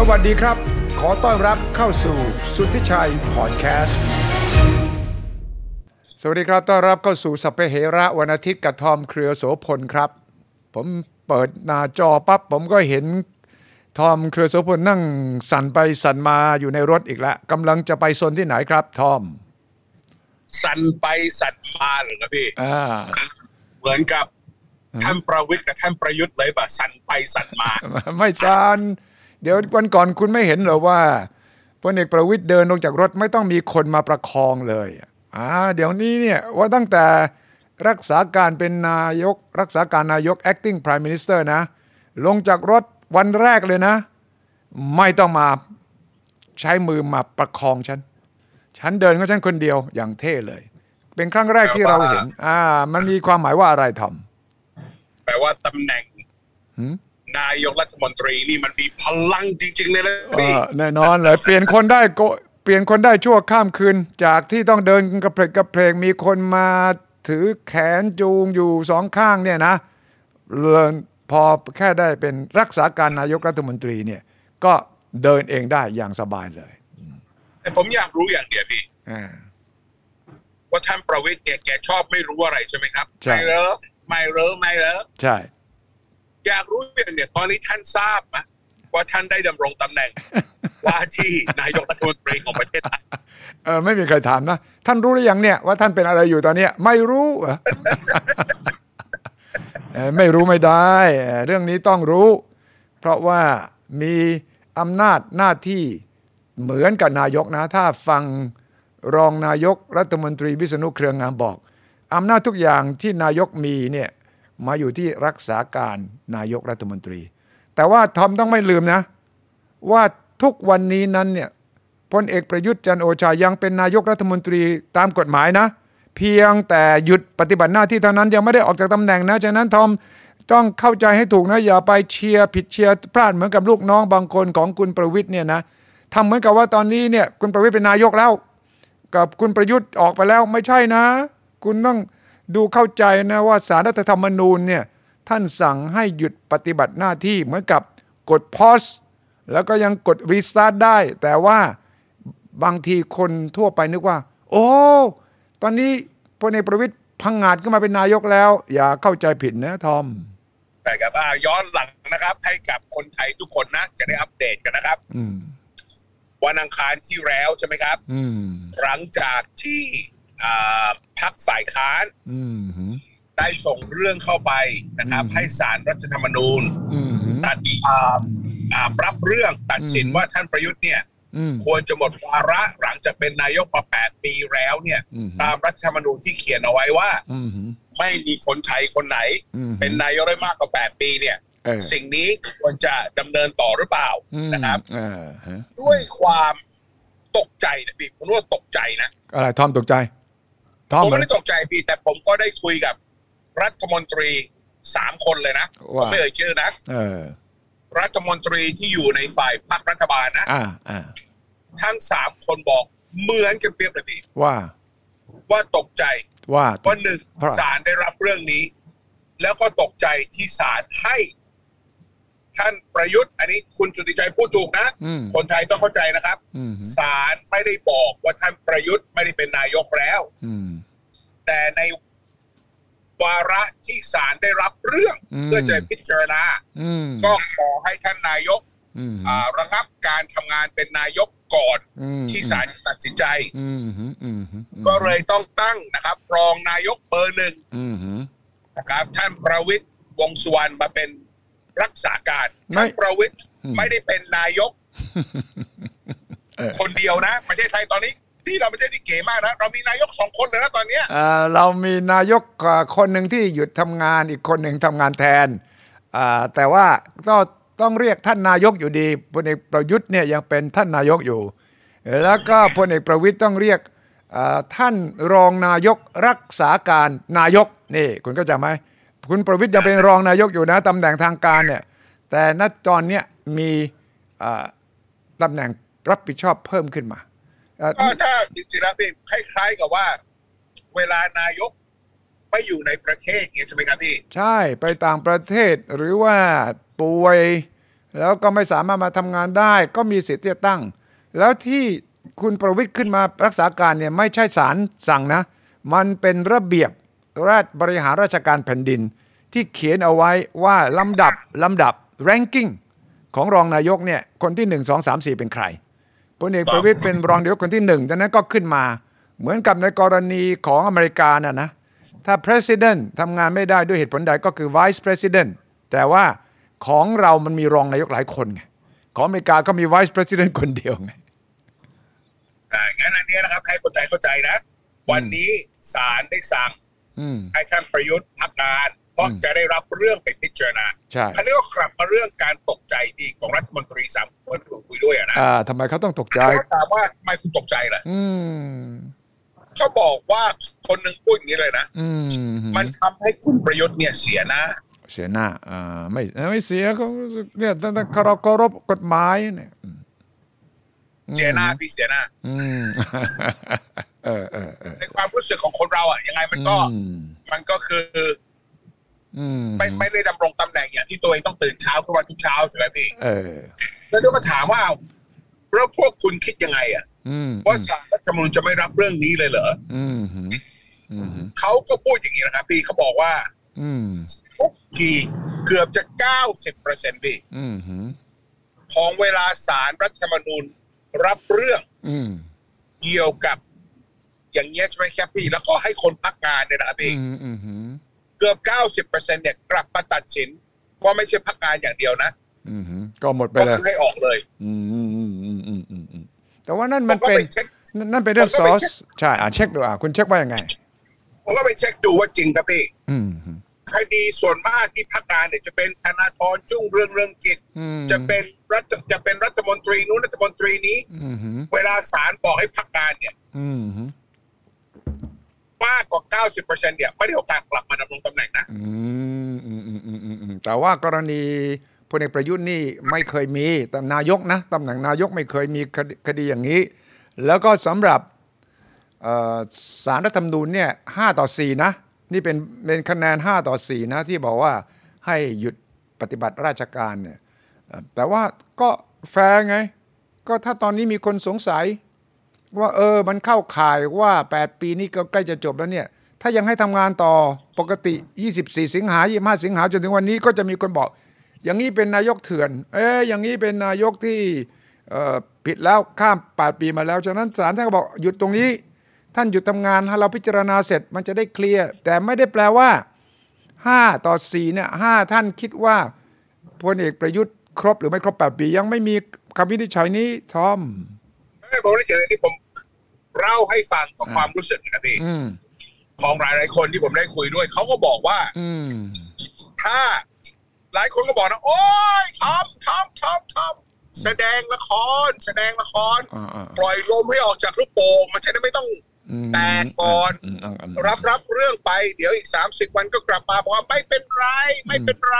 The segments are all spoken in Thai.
สวัสดีครับ ขอต้อนรับเข้าสู่สุทธิชัยพอดแคสต์ สวัสดีครับ ต้อนรับเข้าสู่สัพเพเหระวันอาทิตย์กับทอมเครือโสภณครับ ผมเปิดหน้าจอปั๊บผมก็เห็นทอมเครือโสภณนั่งสั่นไปสั่นมาอยู่ในรถอีกแล้วกำลังจะไปโซนที่ไหนครับทอม สั่นไปสั่นมาเหรอครับพี่อ่าเหมือนกับท่านประวิทย์กับท่านประยุทธ์เลยป่ะสั่นไปสั่นมา ไม่สั่น เดี๋ยววันก่อนคุณไม่เห็นเหรอว่าพลเอกประวิตยเดินลงจากรถไม่ต้องมีคนมาประคองเลยอ่าเดี๋ยวนี้เนี่ยว่าตั้งแต่รักษาการเป็นนายก รักษาการนายก acting prime minister นะ ลงจากรถวันแรกเลยนะ ไม่ต้องมาใช้มือมาประคองฉัน ฉันเดินของฉันคนเดียวอย่างเท่เลย เป็นครั้งแรกที่เราเห็น อ่า มันมีความหมายว่าอะไรทอมแปลว่าตำแหน่งหืม นายกรัฐมนตรีนี่มันมีพลังจริงๆเลยนะเอพี่อแน่นอนเลยเปลี่ยนคนได้โกเปลี่ยนคนได้ชั่วข้ามคืน จากที่ต้องเดินกระเพลกกระเพลกมีคนมาถือแขนจูงอยู่สองข้างเนี่ยนะเลินพอแค่ได้เป็นรักษาการนายกรัฐมนตรีเนี่ย ก็เดินเองได้อย่างสบายเลย แต่ผมอยากรู้อย่างเดียวพี่อ่าว่าท่านประวิทย์เนี่ยแกชอบไม่รู้อะไรใช่ไหมครับใช่ไม่เหรอไม่เหรอไม่เหรอใช่ อยากรู้อย่างเดียวตอนนี้ท่านทราบไหมว่าท่านได้ดำรงตำแหน่ง ว่าที่นายกรัฐมนตรีของประเทศไทยเออไม่มีใครถามนะ ท่านรู้หรือยังเนี่ย ว่าท่านเป็นอะไรอยู่ตอนเนี้ยไม่รู้เหรอเอ่อไม่รู้ไม่ได้เอ่อเรื่องนี้ต้องรู้ เพราะว่ามีอำนาจหน้าที่เหมือนกับนายกนะ ถ้าฟังรองนายกรัฐมนตรีวิษณุเครืองามบอกอำนาจทุกอย่างที่นายกมีเนี่ย มาอยู่ที่รักษาการนายกรัฐมนตรี แต่ว่าทอมต้องไม่ลืมนะ ว่าทุกวันนี้นั้นเนี่ยพลเอกประยุทธ์จันโอชายังเป็นนายกรัฐมนตรีตามกฎหมายนะ เพียงแต่หยุดปฏิบัติหน้าที่เท่านั้นยังไม่ได้ออกจากตำแหน่งนะฉะนั้นทอมต้องเข้าใจให้ถูกนะอย่าไปเชียร์ผิดเชียร์พลาดเหมือนกับลูกน้องบางคนของคุณประวิทย์เนี่ยนะทำเหมือนกับว่าตอนนี้เนี่ยคุณประวิทย์เป็นนายกแล้ว กับคุณประยุทธ์ออกไปแล้วไม่ใช่นะ คุณต้อง ดูเข้าใจนะว่าสารรัฐธรรมนูญเนี่ยท่านสั่งให้หยุดปฏิบัติหน้าที่เหมือนกับกดพอสแล้วก็ยังกดรีสตาร์ทได้ แต่ว่าบางทีคนทั่วไปนึกว่า โอ้ ตอนนี้พลเอกประวิตยพังงาดขึ้นมาเป็นนายกแล้ว อย่าเข้าใจผิดนะทอมแต่ครับอ่าย้อนหลังนะครับ ให้กับคนไทยทุกคนนะ จะได้อัปเดตกันนะครับอืมวันอังคารที่แล้วใช่ไหมครับอืมหลังจากที่อ่า พักฝ่ายค้านอืมหืมได้ส่งเรื่องเข้าไปนะครับอืมให้สารรัฐธรรมนูญอืมหืมตัดอ่าอ่ารับเรื่องตัดสินอืมว่าท่านประยุทธ์เนี่ยอืมควรจะหมดวาระหลังจากเป็นนายกมาแปดปีแล้วเนี่ยอืมตามรัฐธรรมนูญที่เขียนเอาไว้ว่าอืมหืมไม่มีคนไทยคนไหนอืมเป็นนายกได้มากกว่าแปดปีเนี่ยเออสิ่งนี้ควรจะดำเนินต่อหรือเปล่าอืมนะครับเออฮะด้วยความตกใจนะพี่ผมว่าตกใจนะอะไรทอมตกใจทอม ผมเหรไม่อได้ตกใจพี่แต่ผมก็ได้คุยกับรัฐมนตรีสามคนเลยนะผมว่าไม่เอ่ยชื่อนะเออรัฐมนตรีที่อยู่ในฝ่ายพรรครัฐบาลนะอ่าอ่าทั้งสามคนบอกเหมือนกันเปรียบเลยพี่ว่า ว่าตกใจว่าว่าหนึ่งเพราะศาลได้รับเรื่องนี้ แล้วก็ตกใจที่ศาลให้ ท่านประยุทธ์ อันนี้คุณจุติชัยพูดถูกนะอืมคนไทยต้องเข้าใจนะครับอืมศาลไม่ได้บอกว่าท่านประยุทธ์ไม่ได้เป็นนายกแล้วอืมแต่ในวาระที่ศาลได้รับเรื่องอืมเพื่อจะพิจารณาอืมก็ขอให้ท่านนายกอืมอ่าระงับการทำงานเป็นนายกก่อนอืมที่ศาลตัดสินใจอืมอืมอืมอืมก็เลยต้องตั้งนะครับ รองนายกเบอร์หนึ่งอืมอืมนะครับ ท่านประวิตยวงษ์สุวรรณมาเป็น รักษาการไม่ท่านประวิตยอืมไม่ได้เป็นนายกเออคนเดียวนะประเทศไทยตอนนี้ ที่เราประเทศที่เก๋มากนะ เรามีนายกสองคนเลยนะตอนเนี้ยเอ่อเรามีนายกอ่าคนหนึ่งที่หยุดทำงานอีกคนหนึ่งทำงานแทนอ่าแต่ว่าก็ต้องเรียกท่านนายกอยู่ดีพลเอกประยุทธ์เนี่ยยังเป็นท่านนายกอยู่ แล้วก็พลเอกประวิทย์ต้องเรียกอ่าท่านรองนายกรักษาการนายกนี่คุณก็จะไหม คุณประวิทย์ยังเป็นรองนายกอยู่นะตำแหน่งทางการเนี่ย แต่ณตอนเนี้ยมีอ่าตำแหน่งรับผิดชอบเพิ่มขึ้นมาเอ่อก็ถ้าจริงๆแล้วพี่คล้ายๆกับว่า เวลานายกไปอยู่ในประเทศอย่างเงี้ยใช่ไหมครับพี่ ใช่ไปต่างประเทศหรือว่าป่วย แล้วก็ไม่สามารถมาทำงานได้ ก็มีสิทธิ์ที่จะตั้ง แล้วที่คุณประวิทย์ขึ้นมารักษาการเนี่ยไม่ใช่ศาลสั่งนะ มันเป็นระเบียบ ราชบริหารราชการแผ่นดิน ที่เขียนเอาไว้ว่าลำดับลำดับ ranking ของรองนายกเนี่ยคนที่ 1 2 3 4 เป็นใครพลเอกประวิตยเป็นรองนายกคนที่หนึ่งจากนั้นก็ขึ้นมาเหมือนกับในกรณีของอเมริกาน่ะนะถ้า president ทำงานไม่ได้ด้วยเหตุผลใดก็คือ vice president แต่ว่าของเรามันมีรองนายกหลายคนไงของอเมริกาก็มี vice president คนเดียวไงอ่างั้นอันเนี้ยนะครับให้คนไทยเข้าใจนะ วันนี้ศาลได้สั่งอืม ให้ท่านประยุทธ์พักงาน เพราะจะได้รับเรื่องไปพิจารณาใช่เขาเรียกว่ากลับมาเรื่องการตกใจดีของรัฐมนตรีสามคนที่ผมคุยด้วยอะนะอ่าทำไมเขาต้องตกใจเขาถามว่าทำไมคุณตกใจล่ะอืมเขาบอกว่าคนหนึ่งพูดอย่างนี้เลยนะอืมมันทำให้คุณประยุทธ์เนี่ยเสียหน้าเสียหน้าอ่าไม่ไม่เสียเขาเนี่ยตั้งแต่เราเคารพกฎหมายเนี่ยอืมเสียหน้าพี่เสียหน้าอืม เออเออเออในความรู้สึกของคนเราอะยังไงมันก็อืมมันก็คืออืมไม่ไม่ได้ดำรงตำแหน่งอย่างที่ตัวเองต้องตื่นเช้าทุกวันทุกเช้าใช่ไหมพี่เออแล้วเดี๋ยวก็ถามว่าแล้วพวกคุณคิดยังไง อะอืมว่าศาลรัฐธรรมนูญจะไม่รับเรื่องนี้เลยเหรออืมหืมอืมหืมเขาก็พูดอย่างนี้นะครับพี่เขาบอกว่าอืมทุกทีเกือบจะเก้าสิบเปอร์เซ็นต์พี่อืมหืมของเวลาศาลรัฐธรรมนูญรับเรื่องอืมเกี่ยวกับ อย่างเงี้ยใช่ไหมครับพี่แล้วก็ให้คนพักงานเนี่ยนะครับพี่อืมอืมหืมเกือบเก้าสิบเปอร์เซ็นต์เนี่ยกลับมาตัดสินว่าไม่ใช่พักงานอย่างเดียวนะอืมหืมก็หมดไปก็เลยคือให้ออกเลยอืมอืมอืมอืมอืมอืมอืมแต่ว่านั่นผมัมนก็เป็นไปเช็คนั่นเป็นเรื่องผมก็ซไปอสเช็คใช่อ่าเช็คดูอะคุณเช็คว่ายังไงผมก็ไปเช็คดูว่าจริงครับพี่อืมหืมคดีส่วนมากที่พักงานเนี่ยจะเป็นธนาธรจุ้งเรื่องเรื่องกิจอืมจะเป็นรัฐจะเป็นรัฐมนตรีนู้นรัฐมนตรีนี้อืมหืมเวลาศาลบอกให้พักงานเนี่ยอื มากกว่า 90%เนี่ยไม่ได้โอกาสกลับมาดำรงตำแหน่งนะอืมอืมอืมอืมอืมแต่ว่ากรณีพลเอกประยุทธ์นี่ไม่เคยมีแต่นายกนะตำแหน่งนายกไม่เคยมีคดีอย่างนี้ แล้วก็สำหรับสารรัฐธรรมนูญเนี่ยห้าต่อสี่นะ นี่เป็นเป็นคะแนนห้าต่อสี่นะ ที่บอกว่าให้หยุดปฏิบัติราชการเนี่ยแต่ว่าก็แฟร์ไง ก็ถ้าตอนนี้มีคนสงสัย ว่าเออมันเข้าข่ายว่า 8 ปีนี้ก็ใกล้จะจบแล้วเนี่ย ถ้ายังให้ทำงานต่อปกติ 24 สิงหา25 สิงหาจนถึงวันนี้ก็จะมีคนบอก อย่างนี้เป็นนายกเถื่อน เอ๊ะอย่างนี้เป็นนายกที่ผิดแล้วข้าม8ปีมาแล้วฉะนั้นศาลท่านก็บอกหยุดตรงนี้ ท่านหยุดทำงานให้เราพิจารณาเสร็จมันจะได้เคลียร์แต่ไม่ได้แปลว่า 5 ต่อ4เนี่ยห้าท่านคิดว่าพลเอกประยุทธ์ครบหรือไม่ครบ 8 ปี ยังไม่มีคำวินิจฉัยนี้ทอม ไม่ผมได้เขียนที่ผมเล่าให้ฟังของความรู้สึกนะพี่อืมของหลายหลายๆคนที่ผมได้คุยด้วยเขาก็บอกว่า อืมถ้าหลายคนก็บอกนะ โอ้ยทำทำทำทำแสดงละคร แสดงละครอ่าอ่าปล่อยลมให้ออกจากลูกโป่งมันจะได้ไม่ต้องอืมแตกก่อนมมอืมรับรับเรื่องไป เดี๋ยวอีกสามสิบวันก็กลับมาบอกว่าไม่เป็นไร ไม่เป็นไร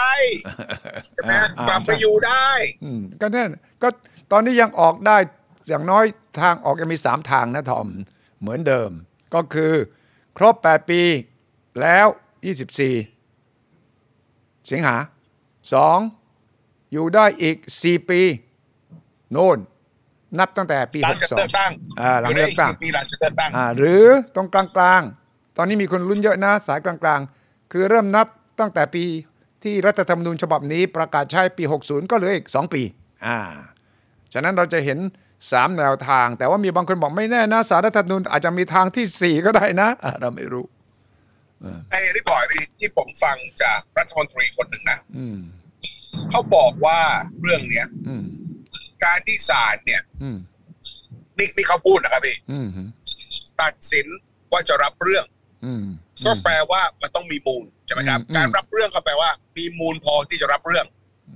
ใช่ไหมอ่ากลับมาอยู่ได้อืมก็นั่นก็ตอนนี้ยังออกได้ อย่างน้อยทางออกยังมีสามทางนะทอม เหมือนเดิม ก็คือครบ 8 ปีแล้ว 24 สิงหาสองอยู่ได้อีก 4 ปี โน่น นับตั้งแต่ปีหลังจากเลือกตั้ง62อ่าหลังยู่ได้เลือกตั้งสี่ปีหลังจากเลือกตั้งอ่าหรือตรงกลางๆ ตอนนี้มีคนลุ้นเยอะนะ สายกลางๆ คือเริ่มนับตั้งแต่ปีที่รัฐธรรมนูญฉบับนี้ประกาศใช้ปี 60 ก็เหลืออีก 2 ปี อ่า ฉะนั้นเราจะเห็น 3 แนวทาง แต่ว่ามีบางคนบอกไม่แน่นะสารรัฐธรรมนูญอาจจะมีทางที่ 4 ก็ได้นะอ่าเราไม่รู้ไอ้ที่บอกนี่ที่ผมฟังจากรัฐมนตรีคนหนึ่งนะอืมเขาบอกว่าเรื่องเนี้ยอืมการที่ศาลเนี่ยอืมนี่นี่เขาพูดนะครับพี่อืมตัดสินว่าจะรับเรื่องอืมก็แปลว่ามันต้องมีมูลใช่ไหมครับอืมการรับเรื่องก็แปลว่า มีมูลพอที่จะรับเรื่อง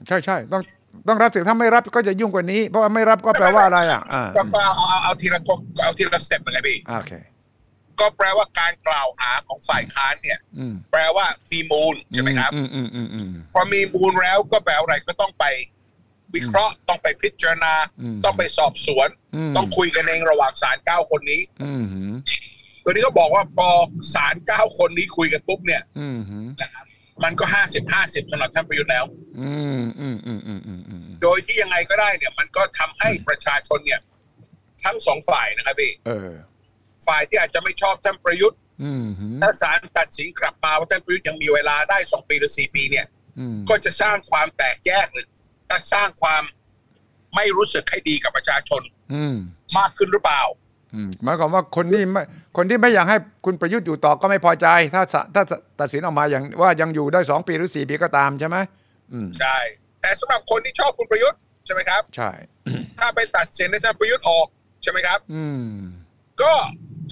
ใช่ใช่ต้อง ต้องรับสิถ้าไม่รับก็จะยุ่งกว่านี้ เพราะว่าไม่รับก็แปลว่าอะไรอะอ่าก็เอาเอาเอาเอาทีละทเอาทีละสเต็ปไปเลยพี่โอเคก็แปลว่าการกล่าวหาของฝ่ายค้านเนี่ยอืมแปลว่ามีมูลใช่ไหมครับอืมอืมอืมอืมพอมีมูลแล้วก็แปลว่าอะไรก็ต้องไป วิเคราะห์ต้องไปพิจารณาอืมต้องไปสอบสวนมต้องคุยกันเองระหว่างศาลเก้าคนนี้อืมหืมตัวนี้ก็บอกว่าพอศาลเก้าคนนี้คุยกันปุ๊บเนี่ยอืมหืมนะครับ มันก็ห้าสิบห้าสิบสำหรับท่านประยุทธ์แล้ว อืมอืมอืมอืมอืมอืมโดยที่ยังไงก็ได้เนี่ย มันก็ทำให้ประชาชนเนี่ย ทั้งสองฝ่ายนะครับพี่เออ ฝ่ายที่อาจจะไม่ชอบท่านประยุทธ์อืมหืมถ้าศาลตัดสินกลับมาว่าท่านประยุทธ์ยังมีเวลาได้สองปีหรือสี่ปีเนี่ยอืมก็จะสร้างความแตกแยกหรือถ้าสร้างความไม่รู้สึกให้ดีกับประชาชนอืมมากขึ้นหรือเปล่าอืม หมายความว่าคนที่ไม่คนที่ไม่อยากให้คุณประยุทธ์อยู่ต่อก็ไม่พอใจ ถ้าสะถ้าตัดสินออกมาอย่างว่ายังอยู่ได้สองปีหรือสี่ปีก็ตามใช่ไหมอืมใช่ แต่สำหรับคนที่ชอบคุณประยุทธ์ใช่ไหมครับ ใช่ ถ้าไปตัดสินให้ท่านประยุทธ์ออกใช่ไหมครับ อืมก็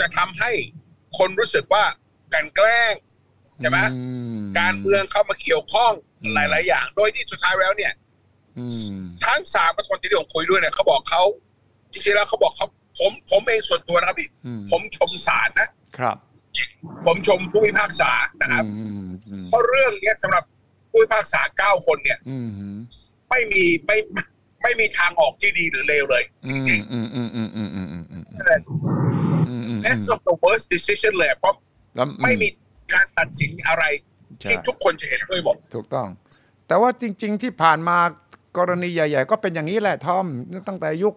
จะทำให้คนรู้สึกว่ากลันแกล้งใช่ไหมอืมการเมืองเข้ามาเกี่ยวข้องอืมหลาย ๆ อย่าง โดยที่สุดท้ายแล้วเนี่ยอืมทั้งสามรัฐมนตรีที่ผมคุยด้วยเนี่ยเขาบอกเขาจริงๆแล้วเขาบอกเขา ผมผมเองส่วนตัวนะครับพี่อืมผมชมศาลนะครับ ผมชมผู้พิพากษานะครับอืมอืมเพราะเรื่องเนี้ยสำหรับผู้พิพากษาเก้าคนเนี่ยอืมอืมไม่มีไม่ไม่มีทางออกที่ดีหรือเลวเลยจริงอืมอืมอืมอืมอืมอืมอืมๆอืมอืม best of the worst decision เลยเพราะแล้วไม่มีการตัดสินอะไรใช่ที่ทุกคนจะเห็นด้วยหมดถูกต้อง แต่ว่าจริง ๆ ที่ผ่านมากรณีใหญ่ ๆ ก็เป็นอย่างนี้แหละทอมตั้งแต่ยุค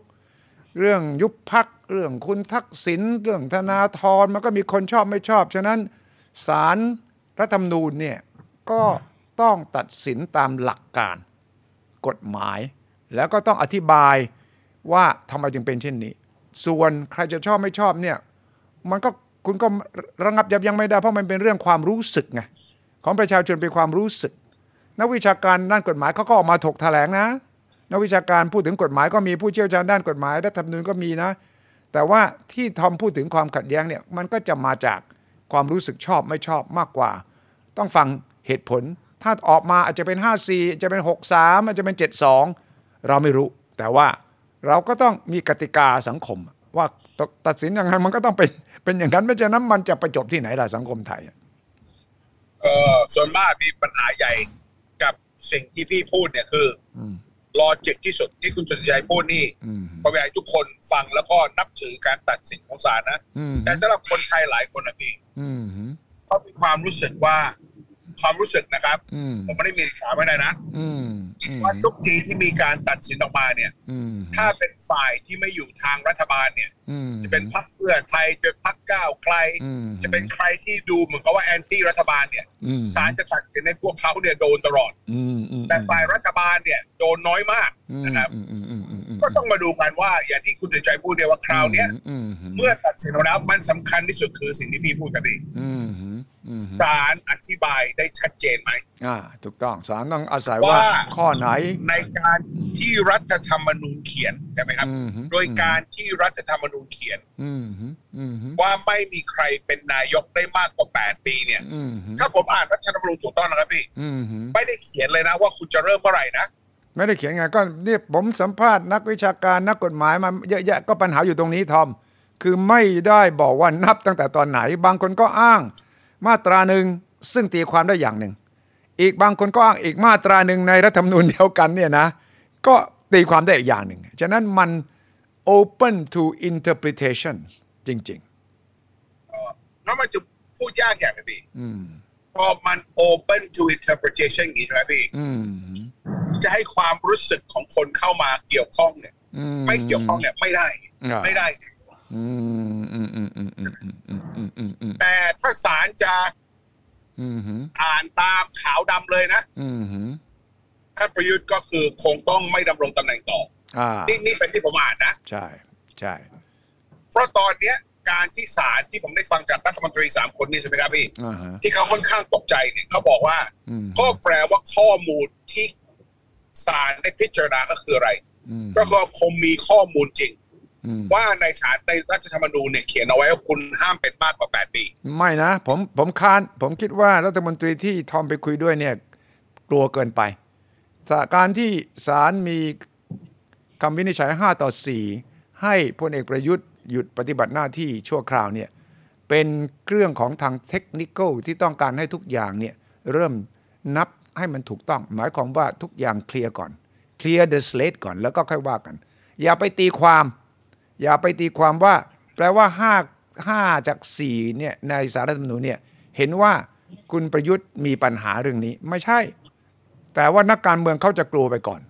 เรื่องยุบพักเรื่องคุณทักษิณเรื่องธนาธรมันก็มีคนชอบไม่ชอบ ฉะนั้นศาลรัฐธรรมนูญเนี่ยก็ต้องตัดสินตามหลักการ กฎหมาย แล้วก็ต้องอธิบายว่าทำไมจึงเป็นเช่นนี้ ส่วนใครจะชอบไม่ชอบเนี่ยมันก็คุณก็ระงับยับยั้งไม่ได้เพราะมันเป็นเรื่องความรู้สึกไงของประชาชนเป็นความรู้สึก นักวิชาการด้านกฎหมายเขาก็ออกมาถกแถลงนะ นักวิชาการพูดถึงกฎหมายก็มีผู้เชี่ยวชาญด้านกฎหมายรัฐธรรมนูญก็มีนะ แต่ว่าที่ทอมพูดถึงความขัดแย้งเนี่ยมันก็จะมาจากความรู้สึกชอบไม่ชอบมากกว่า ต้องฟังเหตุผล ถ้าออกมาอาจจะเป็น 54อาจจะเป็น 63อาจจะเป็น 72 เราไม่รู้ แต่ว่าเราก็ต้องมีกติกาสังคม ว่าตัดสินยังไงมันก็ต้องเป็นเป็นอย่างนั้นไม่ฉะนั้นมันจะไปจบที่ไหนล่ะสังคมไทยเออส่วนมากมีปัญหาใหญ่กับสิ่งที่พี่พูดเนี่ยคืออม logic ที่สุดที่คุณสุทธิชัยพูดนี่อืมผมอยากให้ทุกคนฟังแล้วก็นับถือการตัดสินของศาลนะอืมแต่สำหรับคนไทยหลายคนนะพี่อืมเขามีความรู้สึกว่า ความรู้สึกนะครับอืมผมไม่ได้มีขาไม่ได้นะอืมอืมว่าทุกทีที่มีการตัดสินออกมาเนี่ยอืมถ้าเป็นฝ่ายที่ไม่อยู่ทางรัฐบาลเนี่ยอืมจะเป็นพรรคเพื่อไทยจะเป็นพรรคก้าวไกลอืมจะเป็นใครที่ดูเหมือนกับว่า anti รัฐบาลเนี่ยอืมศาลจะตัดสินให้พวกเขาเนี่ยโดนตลอดอืมอืมแต่ฝ่ายรัฐบาลเนี่ย โดนน้อยมากอืมนะครับอืมอืมอืมอืม ก็ต้องมาดูกันว่า อย่างที่คุณสุใจพูดเนี่ยว่าคราวเนี้ยอืมเมื่อตัดสินออกมาแล้วมันสำคัญที่สุดคือสิ่งที่พี่พูดกันเองอืมอืมอืมศาลอธิบายได้ชัดเจนไหมอ่าถูกต้องศาลต้องอาศัยว่าว่าข้อไหนในการที่รัฐธรรมนูญเขียนใช่ไหมครับอืมโดยการที่รัฐธรรมนูญเขียนอืมอืมว่าไม่มีใครเป็นนายกได้มากกว่า 8 ปีเนี่ยอืมถ้าผมอ่านรัฐธรรมนูญถูกต้องนะครับพี่อืมไม่ได้เขียนเลยนะว่าคุณจะเริ่มเมื่อไหร่นะ ไม่ได้เขียนไงก็เนี่ยผมสัมภาษณ์นักวิชาการนักกฎหมายมาเยอะแยะก็ปัญหาอยู่ตรงนี้ทอม คือไม่ได้บอกว่านับตั้งแต่ตอนไหน บางคนก็อ้าง มาตราหนึ่งซึ่งตีความได้อย่างหนึ่ง อีกบางคนก็อ้างอีกมาตราหนึ่งในรัฐธรรมนูญเดียวกันเนี่ยนะ ก็ตีความได้อีกอย่างหนึ่ง ฉะนั้นมัน open to interpretation จริงแล้วมันจะพูดยากอย่างนะพี่ๆอืม พราะมัน open to interpretation อย่างนี้ใช่ไหมพี่จะให้ความรู้สึกของคนเข้ามาเกี่ยวข้องเนี่ยไม่เกี่ยวข้องเนี่ยไม่ได้ ไม่ได้แต่ถ้าสารจะอ่านตามขาวดำเลยนะท่านประยุทธ์ก็คือคงต้องไม่ดำรงตำแหน่งต่อนี่นี่เป็นที่ผมอ่านนะ ใช่ ใช่ เพราะตอนเนี้ย การที่ศาลที่ผมได้ฟังจากรัฐมนตรีสามคนนี่ใช่ไหมครับพี่อ่าฮะที่เขาค่อนข้างตกใจเนี่ยเขาบอกว่าอืมก็แปลว่าข้อมูลที่ศาลได้พิจารณาก็คืออะไรอืมก็คือคงมีข้อมูลจริงอืมว่าในฐานในรัฐธรรมนูญเนี่ยเขียนเอาไว้ว่าคุณห้ามเป็นมากกว่า8ปี ไม่นะ ผมผมค้านผมคิดว่ารัฐมนตรีที่ทอมไปคุยด้วยเนี่ย กลัวเกินไปสถานการณ์ที่ศาลมีคำวินิจฉัย 5 ต่อ 4 ให้พลเอกประยุทธ์ หยุดปฏิบัติหน้าที่ชั่วคราวเนี่ยเป็นเรื่องของทางเทคนิคอลที่ต้องการให้ทุกอย่างเนี่ยเริ่มนับให้มันถูกต้อง หมายความว่าทุกอย่างเคลียร์ก่อนเคลียร์ the slate ก่อนแล้วก็ค่อยว่ากัน อย่าไปตีความ อย่าไปตีความว่า แปลว่า5 5จาก4เนี่ยในสารรัฐธรรมนูญเนี่ยเห็นว่าคุณประยุทธ์มีปัญหาเรื่องนี้ไม่ใช่ แต่ว่านักการเมืองเขาจะกลัวไปก่อน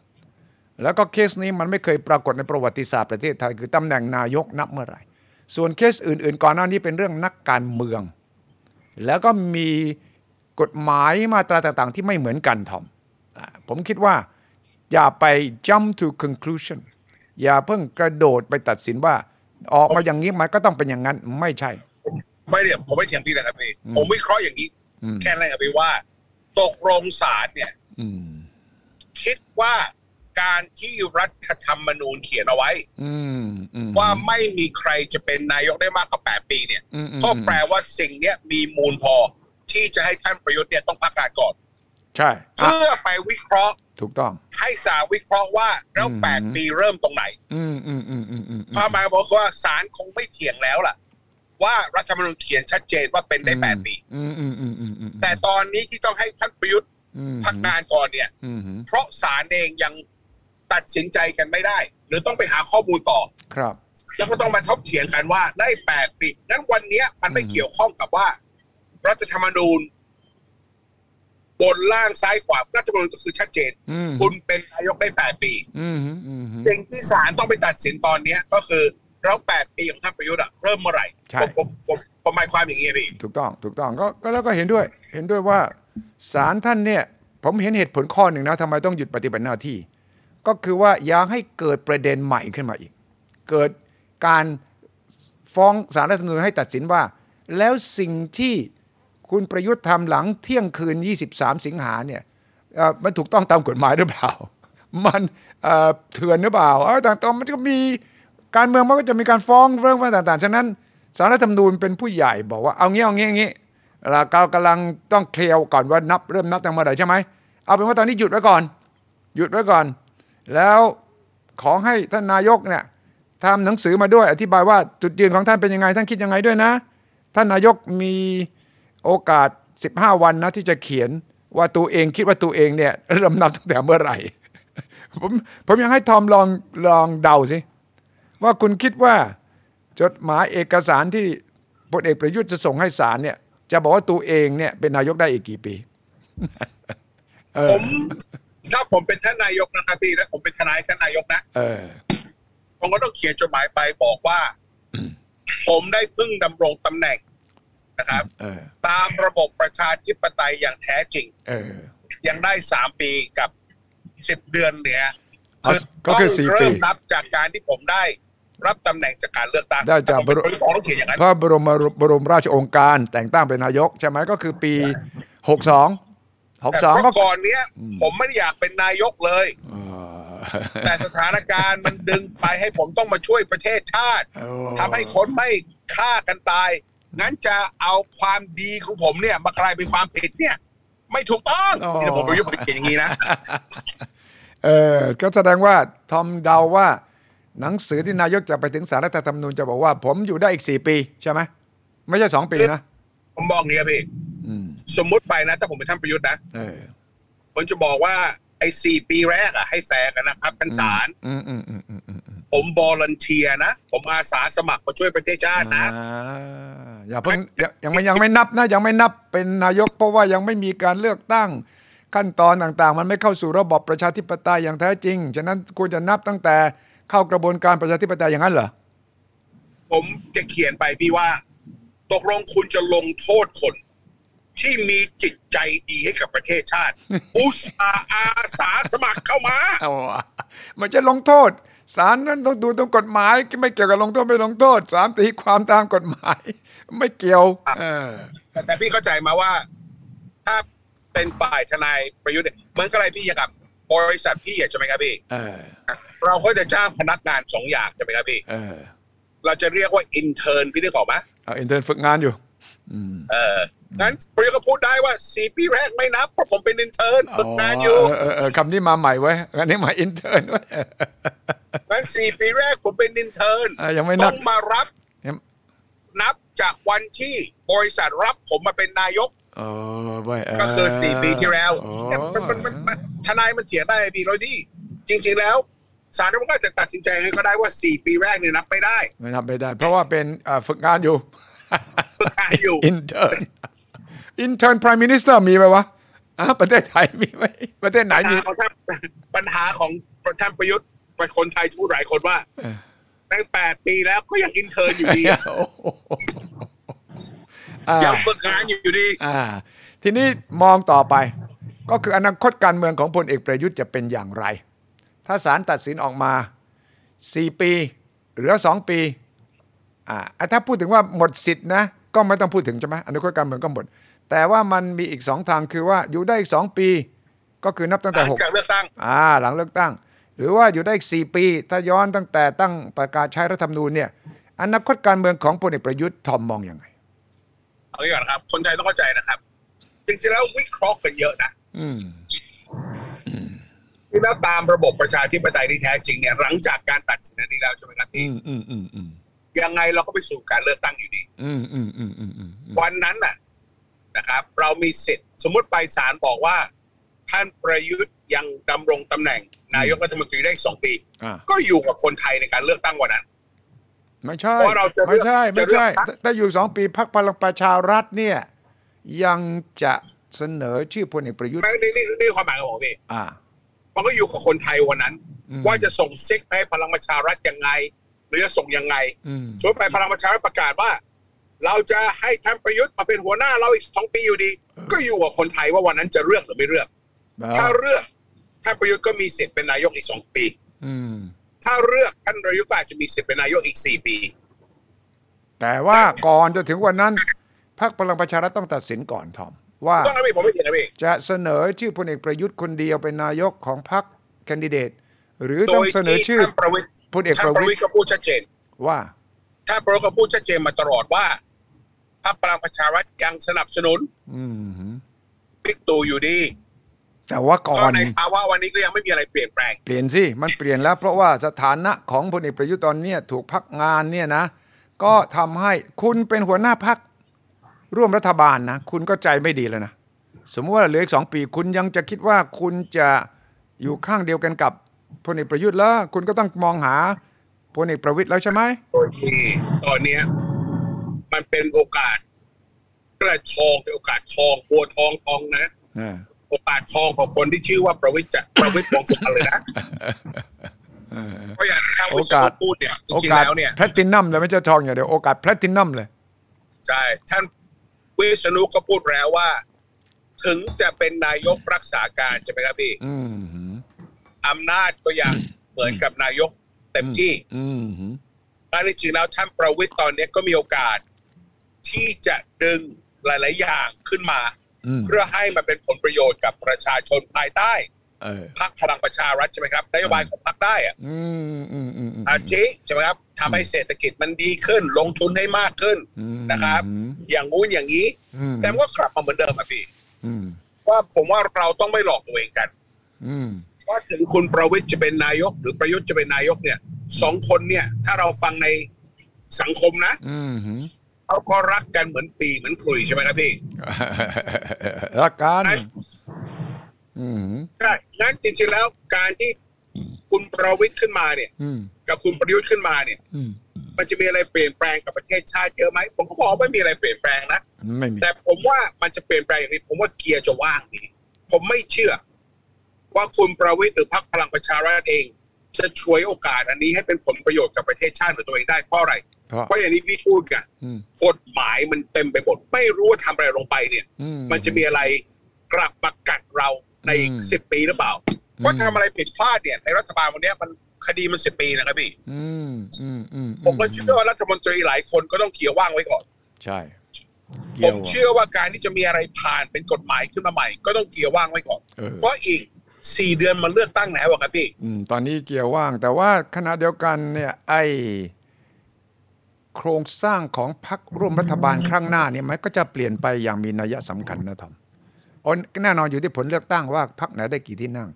แล้วก็เคสนี้มันไม่เคยปรากฏในประวัติศาสตร์ประเทศไทย คือตำแหน่งนายกนับเมื่อไหร่ ส่วนเคสอื่น ๆ ก่อนหน้านี้เป็นเรื่องนักการเมือง แล้วก็มีกฎหมายมาตราต่างๆ ที่ไม่เหมือนกันทอมอ่าผมคิดว่าอย่าไป jump to conclusion อย่าเพิ่งกระโดดไปตัดสินว่า ออกมาอย่างนี้มันก็ต้องเป็นอย่างนั้นไม่ใช่ ไม่เนี่ยผมไม่เถียงพี่นะครับพี่ผมวิเคราะห์อย่างนี้อืมแค่นั้นครับพี่ว่า ตกลงศาลเนี่ยอืมคิดว่า การที่รัฐธรรมนูญเขียนเอาไว้อืมอืมว่าไม่มีใครจะเป็นนายกได้มากกว่า8ปีเนี่ยอืมอืมก็แปลว่าสิ่งเนี้ยมีมูลพอ ที่จะให้ท่านประยุทธ์เนี่ยต้องพักการก่อน ใช่อะเพื่อไปวิเคราะห์ถูกต้อง ให้ศาลวิเคราะห์ว่าแล้วอืม8ปีเริ่มตรงไหนอืมอืมอืมอืมอืมความหมายบอกว่าศาลคงไม่เถียงแล้วล่ะ ว่ารัฐธรรมนูญเขียนชัดเจนว่าเป็นได้8ปีอืมอืมอืมอืมอืมแต่ตอนนี้ที่ต้องให้ท่านประยุทธ์อืมพักงานก่อนเนี่ยอืมเพราะศาลเองยัง ตัดสินใจกันไม่ได้ หรือต้องไปหาข้อมูลต่อครับ แล้วก็ต้องมาทบเถียงกันว่าได้แปดปีงั้นวันเนี้ย มันไม่อืมเกี่ยวข้องกับว่า รัฐธรรมนูญ บนล่างซ้ายขวารัฐธรรมนูญก็คือชัดเจน อืม คุณเป็นนายกได้แปดปี อืมอืมสิ่งที่ศาลต้องไปตัดสินตอนเนี้ย ก็คือแล้วแปดปีของท่านประยุทธ์อะเริ่มเมื่อไหร่ใช่ ผมผมผมผมหมายความอย่างนี้พี่ ถูกต้องถูกต้องก็ก็แล้วก็เห็นด้วย เห็นด้วยว่าศาลท่านเนี่ย ผมเห็นเหตุผลข้อหนึ่งนะทำไมต้องหยุดปฏิบัติหน้าที่ ก็คือว่าอย่าให้เกิดประเด็นใหม่ขึ้นมาอีก เกิดการฟ้องศาลรัฐธรรมนูญให้ตัดสินว่า แล้วสิ่งที่คุณประยุทธ์ทำหลังเที่ยงคืน 23 สิงหาเนี่ยมันถูกต้องตามกฎหมายหรือเปล่า มันเอ่อเถื่อนหรือเปล่าเออต่างๆมันก็มีการเมืองมันก็จะมีการฟ้องเรื่องต่างๆ ฉะนั้นสารรัฐธรรมนูญเป็นผู้ใหญ่บอกว่าเอางี้เอางี้เอางี้เรากำลังต้องเคลียร์ก่อนว่านับเริ่มนับตั้งเมื่อไหร่ใช่ไหมเอาเป็นว่าตอนนี้หยุดไว้ก่อน หยุดไว้ก่อน แล้วขอให้ท่านนายกเนี่ยทำหนังสือมาด้วยอธิบายว่าจุดยืนของท่านเป็นยังไง ท่านคิดยังไงด้วยนะ ท่านนายกมีโอกาส 15 วันนะที่จะเขียนว่าตัวเองคิดว่าตัวเองเนี่ยเริ่มนับตั้งแต่เมื่อไหร่ผมผมยังให้ทอมลองลองเดาสิว่าคุณคิดว่าจดหมายเอกสารที่พลเอกประยุทธ์จะส่งให้ศาลเนี่ย จะบอกว่าตัวเองเนี่ยเป็นนายกได้อีกกี่ปีผม ถ้าผมเป็นท่านนายกนะครับพี่และผมเป็นทนายท่านนายกนะเออผมก็ต้องเขียนจดหมายไปบอกว่า ผมได้เพึ่งดำรงตำแหน่งนะครับเออตามระบบประชาธิปไตยอย่างแท้จริงเออยังได้สามปีกับสิบเดือนเนี่ยอ๋อก็คือสี่ต้องปีเริ่มนับจากการที่ผมได้รับตำแหน่งจากการเลือกตั้งได้จากแต่ผมเป็นคนที่ต้องเขียนอย่างนั้นพระบรมบรมราชโองการแต่งตั้งเป็นนายก ใช่ไหมก็คือปี 62แต่62เพก็ราะก่อนเนี้ย ผมไม่ได้อยากเป็นนายกเลยเออแต่สถานการณ์มันดึงไปให้ผมต้องมาช่วยประเทศชาติโอ้ทำให้คนไม่ฆ่ากันตาย งั้นจะเอาความดีของผมเนี่ย มากลายเป็นความผิดเนี่ย ไม่ถูกต้องนี่ผมประยุทธ์ไปเขียนอย่างนี้นะ เออก็แสดงว่าทอมเดาว่า หนังสือที่นายกจะไปถึงสารรัฐธรรมนูญจะบอกว่าผมอยู่ได้อีก4ปีใช่ไหมไม่ใช่2ปีนะ ผมบอกเนี้ยพี่ อืม สมมุติไปนะถ้าผมเป็นท่านประยุทธ์นะเออผมจะบอกว่าไอ้สี่ปีแรกอะให้แฟร์กันนะครับท่านศาลอืมอืมอืมอืมอืมอืมผม volunteer นะ ผมอาสาสมัครมาช่วยประเทศชาตินะอ่าอย่าเพิ่งยังยังไม่ยังไม่นับนะ ยังไม่นับเป็นนายกเพราะว่ายังไม่มีการเลือกตั้งขั้นตอนต่างๆ มันไม่เข้าสู่ระบอบประชาธิปไตยอย่างแท้จริง ฉะนั้นควรจะนับตั้งแต่เข้ากระบวนการประชาธิปไตยอย่างนั้นเหรอ ผมจะเขียนไปพี่ว่า ตกลงคุณจะลงโทษคน ที่มีจิตใจดีให้กับประเทศชาติ อุตส่าห์อาสาสมัครเข้ามาเอาวะมันจะลงโทษศาลนั้นต้องดูตรงกฎหมาย ไม่เกี่ยวกับลงโทษไม่ลงโทษศาลตีความตามกฎหมาย ไม่เกี่ยวเออแต่แต่พี่เข้าใจมาว่า ถ้าเป็นฝ่ายทนายประยุทธ์เนี่ยเหมือนกับอะไรพี่อย่างกับบริษัทพี่อะใช่ไหมครับพี่เออเราก็จะจ้างพนักงานสองอย่างใช่ไหมครับพี่เออเราจะเรียกว่าอินเทอร์พี่นึกออกไหมเอาอินเทอร์ฝึกงานอยู่อืม เอองั้นประยุทธ์ก็พูดได้ว่าสี่ปีแรกไม่นับเพราะผมเป็นอินเทอร์ฝึกงานอยู่เออเออเออคำนี้มาใหม่ไว้ยอันนี้มาอินเทอร์ไว้ยงั้นสี่ปีแรกผมเป็นอินเทอร์เออยังไม่นัต้บองมารับยังนับจากวันที่บริษัทรับผมมาเป็นนายกเออไว้ยเก็คือสี่ปีที่แล้วโอ้เนี่ยมันมันมันมันทนายมันเถียงได้พี่โรดี้จริง ๆแล้วศาลมันก็จะตัดสินใจให้ก็ได้ว่าสี่ปีแรกเนี่ยนับไม่ได้ ไม่นับไม่ได้ เพราะว่าเป็นเอ่อฝึกงานอยู่ฝึกงาน อยู่ intern intern prime minister มีไหมวะอะประเทศไทยมีไหมประเทศไหนปัญมีหาของท่านปัญหาของท่านประยุทธ์เป็นคนไทยพูดหลายคนว่าเออตั้งแปดปีแล้วก็ยัง intern อยู่ดีอะโอ้โหอ่ายังฝึกงานอยู่ดีอ่าทีนี้มองต่อไป ก็คืออนาคตการเมืองของพลเอกประยุทธ์จะเป็นอย่างไร ถ้าศาลตัดสินออกมา 4 ปีเหลือ 2 ปี อ่าถ้าพูดถึงว่าหมดสิทธินะ ก็ไม่ต้องพูดถึงใช่ไหมอนาคตการเมืองก็หมด แต่ว่ามันมีอีกสองทางคือว่าอยู่ได้อีกสองปี ก็คือนับตั้งหแต่ลังหกจากเลือกตั้งอ่าหลังเลือกตั้ง หรือว่าอยู่ได้อีก4ปี ถ้าย้อนตั้งแต่ตั้งประกาศใช้รัฐธรรมนูญเนี่ยอนาคตการเมืองของพลเอกประยุทธ์ทอมมองอย่างไงเอางี้ก่อนครับ คนไทยต้องเข้าใจนะครับ จริงๆแล้ววิเคราะห์กันเยอะนะ อืมที่แล้วตามระบบประชาธิปไตยที่แท้จริงเนี่ยหลังจากการตัดสินอันนี้แล้วใช่ไหมครับอืที่มอืมอืมอืม ยังไงเราก็ไปสู่การเลือกตั้งอยู่ดีอืมอืมอืมอืมอืมวันนั้นน่ะนะครับ เรามีสิทธิ์สมมติไปศาลบอกว่า ท่านประยุทธ์ยังดำรงตำแหน่ง นายกรัฐมนตรีได้อีกสองปีอ่าก็อยู่กับคนไทยในการเลือกตั้งวันนั้นไม่ใช่เพราะเราจะเลืไม่อกใช่จะไม่เลือกใช่พรรคถ้าอยู่สองปีพักพลังประชารัฐเนี่ย ยังจะเสนอชื่อพลเอกประยุทธ์ไม่นี่นี่นี่ความหมายของผมพี่อ่ามันก็อยู่กับคนไทยวันนั้นอืมว่าจะส่งซิกให้พลังประชารัฐยังไงห รือจะส่งยังไงอืมส่วนไปพลังประชารัฐประกาศว่า เราจะให้ท่านประยุทธ์มาเป็นหัวหน้าเราอีกสองปีอยู่ดี ก็อยู่กับคนไทยว่าวันนั้นจะเลือกหรือไม่เลือก ถ้าเลือกท่านประยุทธ์ก็มีสิทธิ์เป็นนายกอีกสองปีอืมถ้าเลือกท่านประยุทธ์ก็อาจจะมีสิทธิ์เป็นนายกอีกสี่ปี แต่ว่าก่อนจะถึงวันนั้นพักพลังประชารัฐต้องตัดสินก่อนทอมว่าต้องนะพี่ผมไม่เห็นนะพี่จะเสนอชื่อพลเอกประยุทธ์คนเดียวเป็นนายกของพรรคแคนดิเดต หรือโดต้องยเสนอที่ชื่อท่านประวิตร พลเอกท่านประประวิวิตตรรก็พูดชัดเจนว่าท่านประวิตรก็พูดชัดเจนมาตลอดว่าพรรคพลังประชารัฐยังสนับสนุนอืมบิ๊กตู่อยู่ดี แต่ว่าก่อก็นในภาวะวันนี้ก็ยังไม่มีอะไรเปลี่ยนแปลง เปลี่ยนสิมันเปลี่ยนแล้ว เพราะว่าสถานะของพลเอกประยุทธ์ตอนเนี้ยถูกพักงานเนี่ยนะ ก็ทำให้คุณเป็นหัวหน้าพักร่วมรัฐบาลนะ คุณก็ใจไม่ดีแล้วนะ สมมติว่าเหลืออีกสองปี คุณยังจะคิดว่าคุณจะอยู่ข้างเดียวกันกับ พลเอกประยุทธ์แล้วคุณก็ต้องมองหาพลเอกประวิตยแล้วใช่ไหมโดยที่ตอนเนี้ยมันเป็นโอกาสกระทองเป็นโอกาสทองบัวทองทองนะอ่าโอกาสทองของคนที่ชื่อว่าประวิตรจะประวิตรวงสุพรรณเลยนะเพราะอย่างที่ทางโอวิศกานุสพูดเนี่ยจโอริงกาๆสแล้วเนี่ยแพลตินัมเลยไม่ใช่ทองอย่างเดียวโอกาสแพลตินัมเลยใช่ท่านวิษณุก็พูดแล้วว่า ถึงจะเป็นนายกรักษาการใช่ไหมครับพี่ อืม อำนาจก็ยังเหมือนกับนายกเต็มที่อืมอันนี้จริงแล้วท่านประวิตรตอนนี้ก็มีโอกาส ที่จะดึงหลาย ๆ อย่างขึ้นมาอืมเพื่อให้มันเป็นผลประโยชน์กับประชาชนภายใต้เออพรรคพลังประชารัฐใช่ไหมครับนโยบายของพรรคได้อะอืมอืมอืมอืมอาทิใช่ไหมครับทำให้เศรษฐกิจมันดีขึ้น ลงทุนให้มากขึ้นอืมนะครับ อย่างงู้นอย่างนี้อืมแต่มันก็กลับมาเหมือนเดิมอะพี่อืมว่าผมว่าเราต้องไม่หลอกตัวเองกัน อืม ว่าถึงคุณประวิทย์จะเป็นนายก หรือประยุทธ์จะเป็นนายกเนี่ยสองคนเนี่ย ถ้าเราฟังในสังคมนะอืมเขาก็รักกันเหมือนปีเหมือนคุยใช่ไหมครับพี่ รักกันใช่อืมใช่งั้นจริงๆแล้วการที่คุณประวิทย์ขึ้นมาเนี่ยอืมกับคุณประยุทธ์ขึ้นมาเนี่ยอืมมันจะมีอะไรเปลี่ยนแปลงกับประเทศชาติเยอะไหมผมก็บอกว่าไม่มีอะไรเปลี่ยนแปลงนะไม่มีแต่ผมว่ามันจะเปลี่ยนแปลงอย่างนี้ผมว่าเกียร์จะว่างดีผมไม่เชื่อ ว่าคุณประวิทย์หรือพรรคพลังประชารัฐเอง จะช่วยโอกาสอันนี้ให้เป็นผลประโยชน์กับประเทศชาติหรือตัวเองได้เพราะอะไร เพราะเพราะอย่างนี้พี่พูดกันอืมกฎหมายมันเต็มไปหมดไม่รู้ว่าทำอะไรลงไปเนี่ยอืมันจะมีอะไรกลับมากัดเราในอีกอืมสิบปีหรือเปล่าอืมว่าทำอะไรผิดพลาดเนี่ยในรัฐบาลวันเนี้ยมันคดีมันสิบปีนะครับพี่อืมอืมอืมผมก็เชื่อว่ารัฐมนตรีหลายคนก็ต้องเขียวว่างไว้ก่อน ใช่ผเกี่ยวมเชื่อว่าการที่จะมีอะไรผ่านเป็นกฎหมายขึ้นมาใหม่ ก็ต้องเกียร์ว่างไว้ก่อนเออเพราะอีก สี่เดือนมันเลือกตั้งแล้วอะครับพี่อืมตอนนี้เกี่ยวว่าง แต่ว่าขณะเดียวกันเนี่ยไอโครงสร้างของพรรคร่วมรัฐบาลครั้งหน้าเนี่ยมันก็จะเปลี่ยนไปอย่างมีนัยสำคัญนะทอมอ๋อแน่นอนอยู่ที่ผลเลือกตั้งว่าพรรคไหนได้กี่ที่นั่ง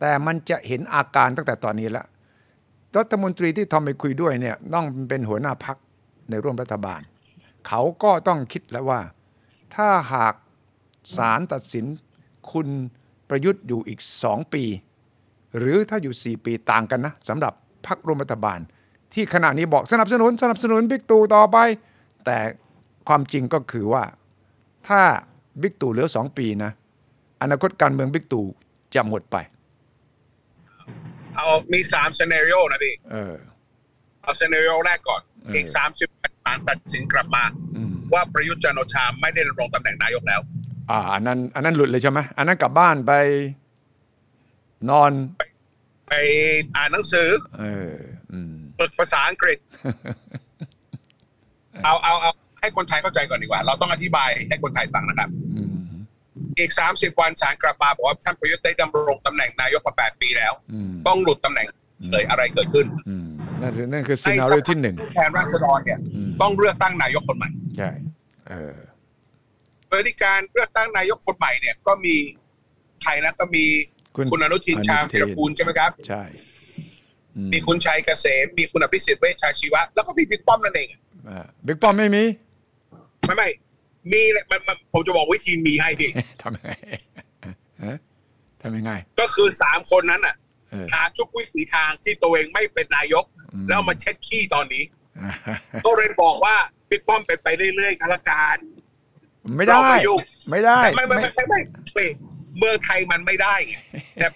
แต่มันจะเห็นอาการตั้งแต่ตอนนี้แล้วรัฐมนตรีที่ทอมไปคุยด้วยเนี่ยต้องเป็นหัวหน้าพรรคในร่วมรัฐบาล เขาก็ต้องคิดแล้วว่า ถ้าหากศาลตัดสินคุณ ประยุทธ์อยู่อีกสองปี หรือถ้าอยู่ 4 ปีต่างกันนะสำหรับพรรคร่วมรัฐบาล ที่ขณะนี้บอกสนับสนุนสนับสนุนบิ๊กตู่ต่อไป แต่ความจริงก็คือว่า ถ้าบิ๊กตู่เหลือสองปีนะ อนาคตการเมืองบิ๊กตู่จะหมดไป เอามีสาม scenario นะพี่เออเอา scenario แรกก่อนเอออีอีกสามสิบศาลตัดสินกลับมาอืมว่าประยุทธ์จันทร์โอชาไม่ได้ดำรงตำแหน่งนายกแล้ว อ่าอันนั้นอันนั้นหลุดเลยใช่ไหมอันนั้นกลับบ้านไปนอน ไปอ่านหนังสือเอออืมฝึกภาษาอังกฤษ เอาเอาเอาให้คนไทยเข้าใจก่อนดีกว่า เราต้องอธิบายให้คนไทยฟังนะครับอืมอีก30วันศาลกลับมาบอกว่าท่านประยุทธ์ได้ดำรงตำแหน่งนายกมา8ปีแล้วอืมต้องหลุดตำแหน่งเลยอะไรเกิดขึ้นอืมนั่นคือนั่นคือซีในนาสรีภาที่หนึ่งผู้แทนราษฎรเนี่ยอืมต้องเลือกตั้งนายกคนใหม่ใช่เออ โดยที่การเลือกตั้งนายกคนใหม่เนี่ย ก็มีใครนะก็มีคุณคุณอนุทินชาญอนุทิวินรกูลใช่ไหมครับ ใช่อืมมีคุณชัยเกษม มีคุณอภิสิทธิ์เวชชาชีวะ แล้วก็มีบิ๊กป้อมนั่นเองอ่าบิ๊กป้อมไม่มี ไม่ไม่มีเลยมันมันผมจะบอกวิธีมีให้พี่ทำยังไงฮะทำยังไง ก็คือสามคนนั้นน่ะเออหาทุกวิถีทางที่ตัวเองไม่เป็นนายกอืมแล้วมาเช็คขี้ตอนนี้ ก็เลยบอกว่าบิ๊กป้อมเป็นไปเรื่อยๆกันละกัน ไม่ได้เราไม่ยุ่งไม่ได้ ไม่ไม่ไม่ไม่ไม่ไม่เมืองไทยมันไม่ได้ไงแต่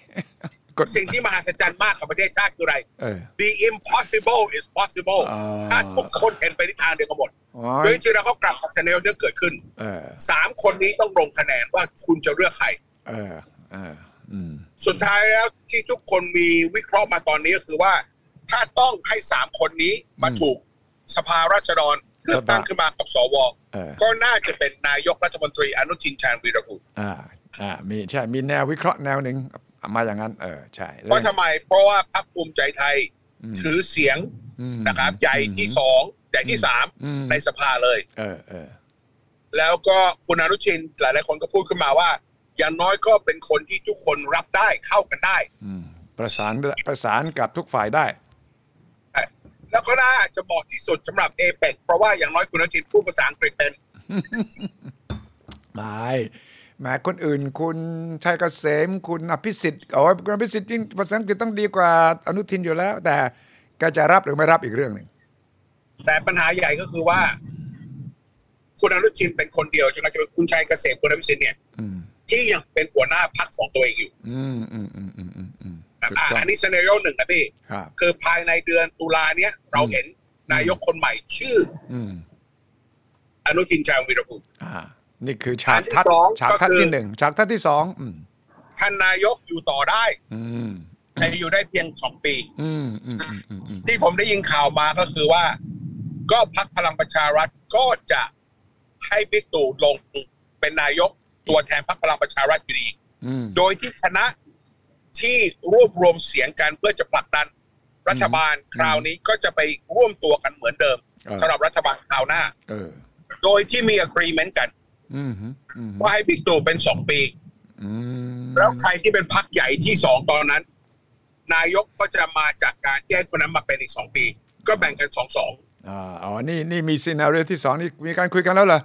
กดสิ่งที่มหัศจรรย์มากของประเทศชาติคืออะไรเออ the impossible is possible อ่าถ้าทุกคนเห็นไปทิศทางเดียวกันหมดอ๋อโดยจริงๆแล้วเขากลับกับเซเนลที่เกิดขึ้นเออสามคนนี้ต้องลงคะแนนว่าคุณจะเลือกใครเออเอออืมสุดท้ายแล้วที่ทุกคนมีวิเคราะห์มาตอนนี้ก็คือว่า ถ้าต้องให้สามคนนี้มาถูกสภาราษฎร เลือกตั้งขึ้นมากับสวเออก็น่าจะเป็นนายกรัฐมนตรีอนุทินชาญวีรกูลอ่าอ่ามีใช่มีแนววิเคราะห์แนวหนึ่งมาอย่างนั้น เออใช่เพราะทำไมเพราะว่าพรรคภูมิใจไทยอืมถือเสียงอืมนะครับ ใหญ่ที่สองใหญ่ที่สามอืมในสภาเลย เออเออแล้วก็คุณอนุทินหลายๆคนก็พูดขึ้นมาว่า อย่างน้อยก็เป็นคนที่ทุกคนรับได้เข้ากันได้อืมประสานประสานกับทุกฝ่ายได้ แล้วก็น่าจะเหมาะที่สุดสำหรับเอเปกเพราะว่าอย่างน้อยคุณอนุทินพูดภาษาอังกฤษเป็นไม่แหมคนอื่น คุณชัยเกษมคุณอภิสิทธิ์โอ้ยคุณอภิสิทธิ์จริงภาษาอังกฤษต้องดีกว่าอนุทินอยู่แล้ว แต่แกจะรับหรือไม่รับอีกเรื่องหนึ่งแต่ปัญหาใหญ่ก็คือว่า คุณอนุทินเป็นคนเดียวใช่ไหมจะเป็นคุณชัยเกษมคุณอภิสิทธิ์เนี่ยอืมที่ยังเป็นหัวหน้าพรรคของตัวเองอยู่ อืมอืมอืมอืม อืมอืมอะถูกต้องอันนี้เซเนโรหนึ่งนะพี่ครับคือภายในเดือนตุลาเนี้ย เราเห็นนายกคนใหม่ชื่ออืมอนุทินชาญวีรกุลอ่านี่คือฉากอันที่ทัดสองฉากทัดก็คือที่หนึ่งฉากทัดที่สองอืมท่านนายกอยู่ต่อได้อืมแต่อยู่ได้เพียงสองปีอืมอืมอืมอืมอืมที่ผมได้ยินข่าวมาก็คือว่า ก็พักพลังประชารัฐก็จะให้บิ๊กตู่ลงเป็นนายกตัวแทนพรรคพลังประชารัฐอยู่ดีอืมโดยที่คณะ ที่รวบรวมเสียงกันเพื่อจะผลักดันรัฐบาลคราวนี้ก็จะไปรวมตัวกันเหมือนเดิมเออสำหรับรัฐบาลคราวหน้าเออโดยที่มี agreement กันอืมอืมอืมว่าให้บิ๊กตู่เป็นสองปีอืมแล้วใครที่เป็นพรรคใหญ่ที่สองตอนนั้น นายกก็จะมาจากการที่ให้คนนั้นมาเป็นอีกสองปี ก็แบ่งกันสองสองอ่าอ๋อ นี่นี่มี scenario ที่สองนี่มีการคุยกันแล้วเหรอ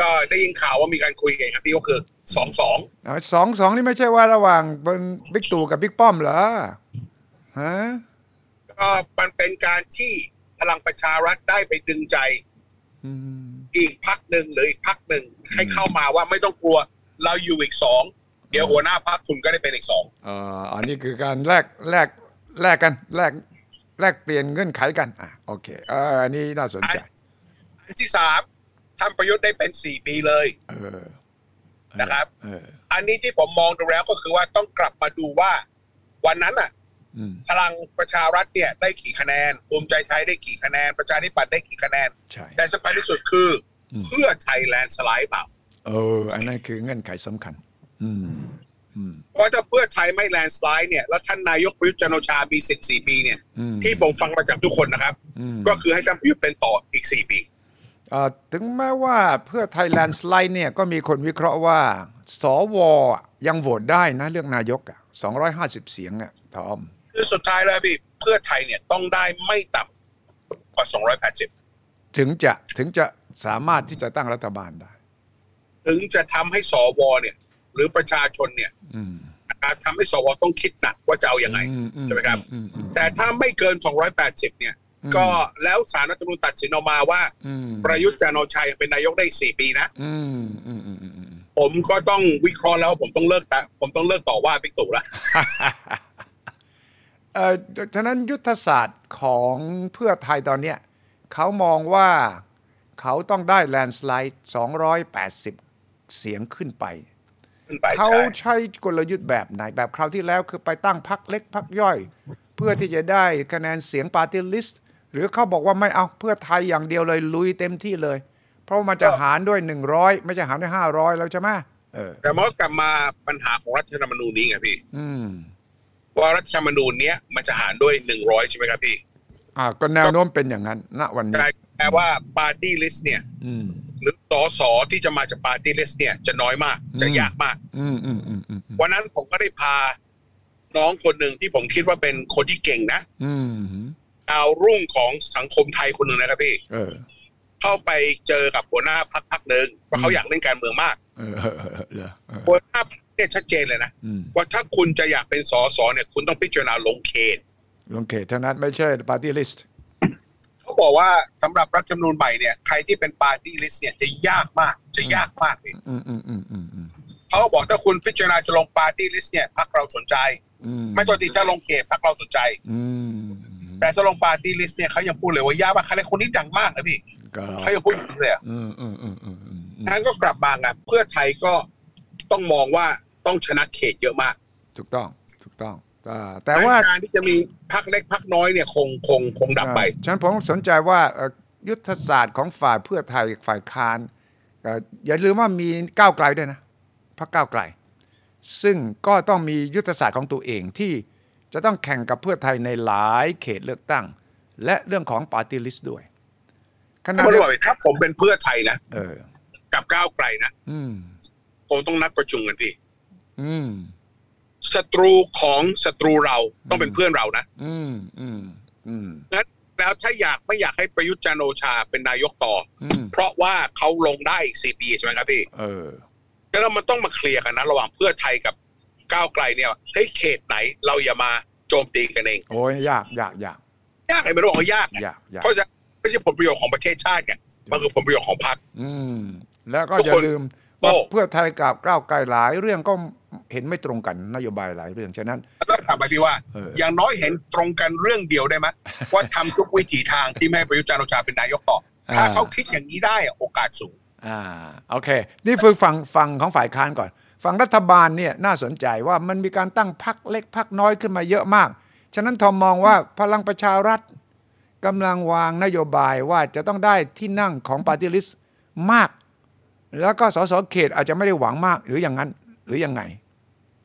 ก็ได้ยินข่าวว่ามีการคุยกันครับพี่ก็คือ สองสองอ๋อสองสองนี่ไม่ใช่ว่าระหว่างเป็นบิ๊กตู่กับบิ๊กป้อมเหรอฮะก็มันเป็นการที่พลังประชารัฐได้ไปดึงใจอืมอีกพักหนึ่งหรืออีกพักหนึ่งให้เข้ามาว่าไม่ต้องกลัว เราอยู่อีกสองเดี๋ยวหัวหน้าพักคุณก็ได้เป็นอีกสองเอ่ออันนี้คือการแลกแลกแลกกันแลกแลกเปลี่ยนเงื่อนไขกันอะโอเคเอออันนี้น่าสนใจ อันที่สามท่านประยุทธ์ได้เป็นสี่ปีเลย เออ นะครับเอออันนี้ที่ผมมองดูแล้วก็คือว่าต้องกลับมาดูว่า วันนั้นน่ะอืมพลังประชารัฐเนี่ยได้กี่คะแนนภูมิใจไทยได้กี่คะแนน ประชาธิปัตย์ได้กี่คะแนนใช่แต่สำคัญที่สุดคืออมเพื่อไทยแลนด์สไลด์เปล่าเออ อันนั้นคือเงื่อนไขสำคัญอืมอืมเพราะถ้าเพื่อไทยไม่แลนด์สไลด์เนี่ยแล้วท่านนายกประยุทธ์จันทร์โอชามีสิทธิ์สี่ปีเนี่ยอืมที่ผมฟังมาจากทุกคนนะครับอืมก็คือให้ท่านประยุทธ์เป็นต่ออีกสี่ปีเอ่อ ถึงแม้ว่าเพื่อไทยแลนด์สไลด์เนี่ยก็มีคนวิเคราะห์ว่า สวยังโหวตได้นะเรื่องนายกอะ250 เสียงอะทอม คือสุดท้ายแล้วพี่เพื่อไทยเนี่ยต้องได้ไม่ต่ำกว่า 280 ถึงจะถึงจะสามารถที่จะตั้งรัฐบาลได้ ถึงจะทำให้สวเนี่ย หรือประชาชนเนี่ยอืมนะครับทำให้สวต้องคิดหนักว่าจะเอาอยัางไงอือืใช่ไหมครับอืมอืมแต่ถ้าไม่เกิน 280 เนี่ย ก็แล้วสารรัฐธรรมนูญตัดสินออกมาว่าอืมประยุทธ์จันทร์โอชายังเป็นนายกได้อีกสี่ปีนะอืมอืมอืมอืมอืมผมก็ต้องวิเคราะห์แล้วผมต้องเลิกแต่ผมต้องเลิกต่อว่าบิ๊กตู่ละเอ่อฉะนั้นยุทธศาสตร์ของเพื่อไทยตอนเนี้ยเขามองว่าเขาต้องได้แลนด์สไลด์280 เสียงขึ้นไปขึ้นไปเขาใช่ใช้กลยุทธ์แบบไหนแบบคราวที่แล้วคือไปตั้งพักเล็กพักย่อย เพื่อที่จะได้คะแนนเสียงปาร์ตี้ลิสต์ หรือเขาบอกว่าไม่เอาเพื่อไทยอย่างเดียวเลยลุยเต็มที่เลย เพราะว่ามันจะหารด้วย100ไม่ใช่หารด้วย500แล้วใช่ไหมเออแต่มันก็กลับมาปัญหาของรัฐธรรมนูญนี้ไงพี่อืมว่ารัฐธรรมนูญเนี้ยมันจะหารด้วยหนึ่งร้อยใช่ไหมครับพี่ อ่า ก็แนวโน้มเป็นอย่างนั้น ณวันนี้แปลว่าปาร์ตี้ลิสต์เนี่ยอืมหรือสอสอที่จะมาจากปาร์ตี้ลิสต์เนี่ย จะน้อยมาก จะอืมยากมากอืมอืมอืมอืมวันนั้นผมก็ได้พาน้องคนหนึ่งที่ผมคิดว่าเป็นคนที่เก่งนะอืม ดาวรุ่งของสังคมไทยคนหนึ่งนะครับพี่เออเข้าไปเจอกับหัวหน้าพรรคพรรคหนึ่งเพราะเขาอืมอยากเล่นการเมืองมากเออเออเออเหรอเออหัวหน้าพรรคเนี่ยชัดเจนเลยนะอืมว่าถ้าคุณจะอยากเป็นสอสอเนี่ย คุณต้องพิจารณาลงเขต ลงเขตเท่านั้นไม่ใช่ปาร์ตี้ลิสต์เขาบอกว่าสำหรับรัฐธรรมนูญใหม่เนี่ยใครที่เป็นปาร์ตี้ลิสต์เนี่ยจะยากมาก จะยากมากเลยอืมอืมอืมอืมอืมเขาก็บอกถ้าคุณพิจารณาจะลงปาร์ตี้ลิสต์เนี่ยพรรคเราสนใจอืมไม่ตัวตีจะลงเขตพรรคเราสนใจอืม แต่จะลง party list เนี่ยเขายังพูดเลยว่ายากมากใครคนนี้ดังมากนะพี่ก็เขายังพูดอย่างนี้เลยอะอืมอืมอืมอืมอืมอืมนั้นก็กลับมาไงเพื่อไทยก็ต้องมองว่าต้องชนะเขตเยอะมาก ถูกต้องถูกต้องอ่าแต่ว่าการที่จะมีพรรคเล็กพรรคน้อยเนี่ยคงคงคงดับไปฉันผมสนใจว่าเอ่อยุทธศาสตร์ของฝ่ายเพื่อไทยฝ่ายค้านเอ่ออย่าลืมว่ามีก้าวไกลด้วยนะพรรคก้าวไกล ซึ่งก็ต้องมียุทธศาสตร์ของตัวเองที่ จะต้องแข่งกับเพื่อไทยในหลายเขตเลือกตั้ง และเรื่องของปาร์ตี้ลิสต์ด้วยขณะไม่เดีรู้ยวว่าถ้าผมเป็นเพื่อไทยนะเออ กับก้าวไกลนะอืมคงต้องนัดประชุมกันพี่อืมศัตรูของศัตรูเราต้องเป็นเพื่อนเรานะอืมอืมอืมงั้นแล้วถ้าอยากไม่อยากให้ประยุทธ์จันทร์โอชาเป็นนายกต่ออืมเพราะว่าเขาลงได้อีกสี่ปีใช่ไหมครับพี่ เออแล้วมันต้องมาเคลียร์กันนะ ระหว่างเพื่อไทยกับ ก้าวไกลเนี่ยเฮ้ยเขตไหนเราอย่ามาโจมตีกันเอง โอ้ยยากยากยากยากไงไม่รู้ว่ายากไงยากยากเพราะจะไม่ใช่ผลประโยชน์ของประเทศชาติไงมันคือผลประโยชน์ของพรรคอืม แล้วก็ทุกอย่าคนลืมโอ้ว่าเพื่อไทยกับก้าวไกลหลาย เรื่องก็เห็นไม่ตรงกันนโยบายหลายเรื่องฉะนั้นแล้วก็ถามไปพี่ว่าเอออย่างน้อยเห็นตรงกันเรื่องเดียวได้ไหมว่าทำทุกวิถีทางที่ไม่ให้ประยุทธ์จันทร์โอชาเป็นนายกต่อถ้าเขาคิดอย่างนี้ได้อะโอกาสสูง อ่าโอเค นี่คือฝั่งฝั่งของฝ่ายค้านก่อน ฝั่งรัฐบาลเนี่ยน่าสนใจว่ามันมีการตั้งพักเล็กพักน้อยขึ้นมาเยอะมาก ฉะนั้นทอมมองว่าพลังประชารัฐกำลังวางนโยบายว่าจะต้องได้ที่นั่งของปาร์ตี้ลิสต์มาก แล้วก็สสเขตอาจจะไม่ได้หวังมากหรืออย่างนั้นหรือยังไง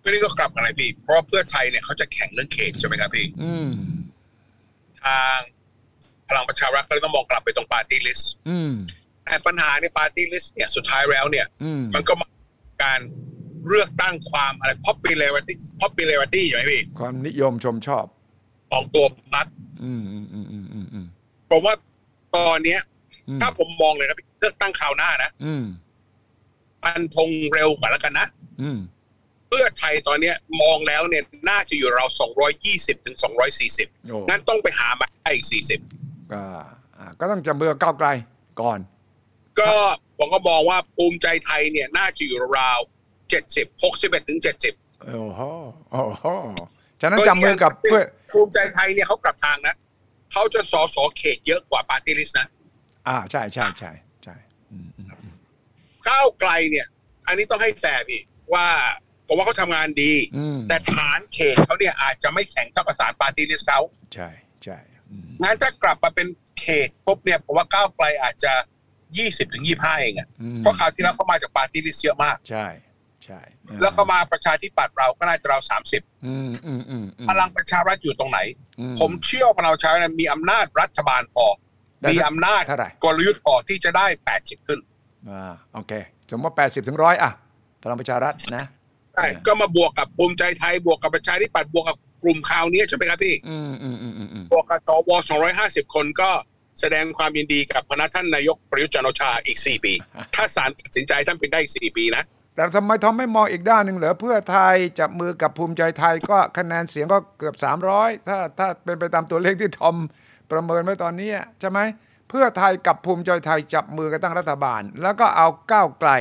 ก็นี่ก็กลับมาเลยพี่ เพราะว่าเพื่อไทยเนี่ยเขาจะแข่งเรื่องเขตใช่ไหมครับพี่อืมทางพลังประชารัฐก็เลยต้องมองกลับไปตรง party list อืมแต่ปัญหาใน party list เนี่ยสุดท้ายแล้วเนี่ยอืมมันก็มาการ เลือกตั้งความอะไร popularity popularity อยู่ไหมพี่ความนิยมชมชอบ ของตัวพรรคอืมอืมอืมอืมอืมอืมผมว่าตอนเนี้ยอืมถ้าผมมองเลยนะพี่เลือกตั้งคราวหน้านะอืมมันธงเร็วกว่าแล้วกันนะอืมเพื่อไทยตอนเนี้ยมองแล้วเนี่ยน่าจะอยู่เรา220ถึง240โอ้งั้นต้องไปหามาให้อีกก็อ่าก็ต้องจำเบือก้าวไกลก่อน40ก็ผมก็มองว่าภูมิใจไทยเนี่ย น่าจะอยู่ราว 70 61ถึง70โอ้โหโอ้โหฉะนั้นจำมือกับเพื่อภูมิใจไทยเนี่ยเขากลับทางนะเขาจะสอสอเขตเยอะกว่า party list นะ อ่าใช่ใช่ใช่ใช่อืมอืมอืมก้าวไกลเนี่ย อันนี้ต้องให้แฟร์พี่ว่าผมว่าเขาทำงานดีอืมแต่ฐานเขตเขาเนี่ยอาจจะไม่แข็งเท่ากับฐาน party list เขาใช่ใช่อืมงั้นถ้ากลับมาเป็นเขตปุ๊บเนี่ยผมว่าก้าวไกลอาจจะ20ถึง25เองอะอืมเพราะคราวที่แล้วเขามาจาก party list เยอะมาก ใช่ ใช่อ่าแล้วก็มาประชาธิปัตย์เราก็น่าจะเรา30อืมอืมอืมอืมพลังประชารัฐอยู่ตรงไหนอืผมเชื่อว่าพลังประชารัฐมีอำนาจรัฐบาลพอได้มีอำนาจเท่าไหร่กลยุทธ์พอที่จะได้80ขึ้นอ่าโอเค สมมติว่า80ถึงร้อยอะพลังประชารัฐนะใช่เออก็มาบวกกับภูมิใจไทยบวกกับประชาธิปัตย์บวกกับกลุ่มข่าวนี้ใช่ไหมครับพี่อืมอืมอืมอืมอืมบวกกับสว250คนก็แสดงความยินดีกับพนักท่านนายกประยุทธ์จันทร์โอชาอีก4ปี ถ้าศาลตัดสินใจท่านเป็นได้อีก4ปีนะ แต่ทำไมทอมไม่มองอีกด้านหนึ่งเหรอเพื่อไทยจับมือกับภูมิใจไทยก็คะแนนเสียงก็เกือบ 300 ถ้าถ้าเป็นไปตามตัวเลขที่ทอมประเมินไว้ตอนนี้ใช่ไหมเพื่อไทยกับภูมิใจไทยจับมือกันตั้งรัฐบาล แล้วก็เอาก้าวไกล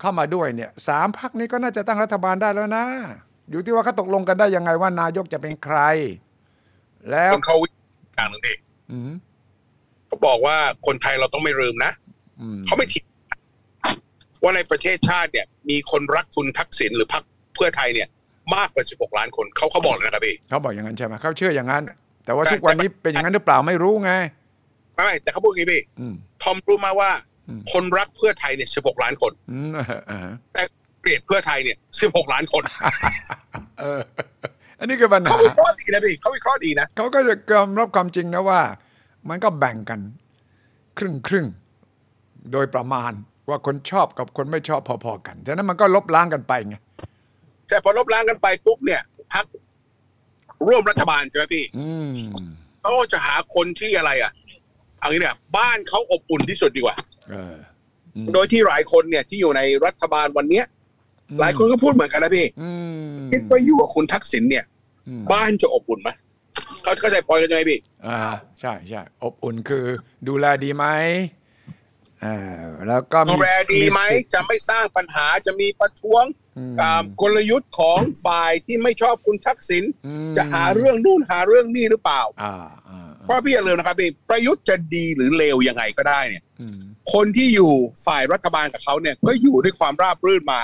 เข้ามาด้วยเนี่ยสามพักนี้ก็น่าจะตั้งรัฐบาลได้แล้วนะ อยู่ที่ว่าเขาตกลงกันได้ยังไงว่านายกจะเป็นใคร แล้วคนเขาวิจารณ์หนึ่งดิอืมเขาบอกว่าคนไทยเราต้องไม่ลืมนะอืมเขาไม่ทิ้ง ว่าในประเทศชาติเนี่ย มีคนรักคุณทักษิณหรือพรรคเพื่อไทยเนี่ยมากกว่า 16 ล้านคนเขาเขาบอกเลยนะครับพี่เขาบอกอย่างนั้นใช่ไหมเขาเชื่ออย่างนั้น แต่ว่าแต่ทุกวันนี้เป็นอย่างนั้นหรือเปล่าไม่รู้ไงไม่ไม่แต่เขาพูดอย่างนี้พี่อืมทอมรู้มาว่าอืมคนรักเพื่อไทยเนี่ย 16 ล้านคนอืมเออเออแต่เกลียดเพื่อไทยเนี่ย 16 ล้านคนเอออันนี้คือปัญหาเขาวิเคราะห์ดีนะพี่เขาวิเคราะห์ดีนะเขาก็จะยอมรับความจริงนะว่า มันก็แบ่งกัน ครึ่งครึ่งๆโดยประมาณ ว่าคนชอบกับคนไม่ชอบพอๆกันฉะนั้นมันก็ลบล้างกันไปไงแต่พอลบล้างกันไปปุ๊บเนี่ยพรรคร่วมรัฐบาลใช่ไหมพี่อืมเขาก็จะหาคนที่อะไร อะเอางี้เนี่ย บ้านเขาอบอุ่นที่สุดดีกว่าเอออืมโดยที่หลายคนเนี่ยที่อยู่ในรัฐบาลวันเนี้ยหลายคนก็พูดเหมือนกันนะพี่อืมคิดว่าอยู่กับคุณทักษิณเนี่ยอืมบ้านจะอบอุ่นไหมเขาเข้าใจพอยกันยังไงพี่ อ่า ใช่ใช่อบอุ่นคือ ดูแลดีไหมอ่า แล้วก็ดูแลดีไหมสิทธิ์จะไม่สร้างปัญหาจะมีประท้วงอืมอ่ากลยุทธ์ของฝ่ายที่ไม่ชอบคุณทักษิณอืมจะหาเรื่องนู่นหาเรื่องนี่หรือเปล่าอ่าอ่าเพราะพี่อย่าลืมนะครับพี่ประยุทธ์จะดีหรือเลวยังไงก็ได้เนี่ยอืมคนที่อยู่ฝ่ายรัฐบาลกับเขาเนี่ย ก็อยู่ด้วยความราบรื่นมา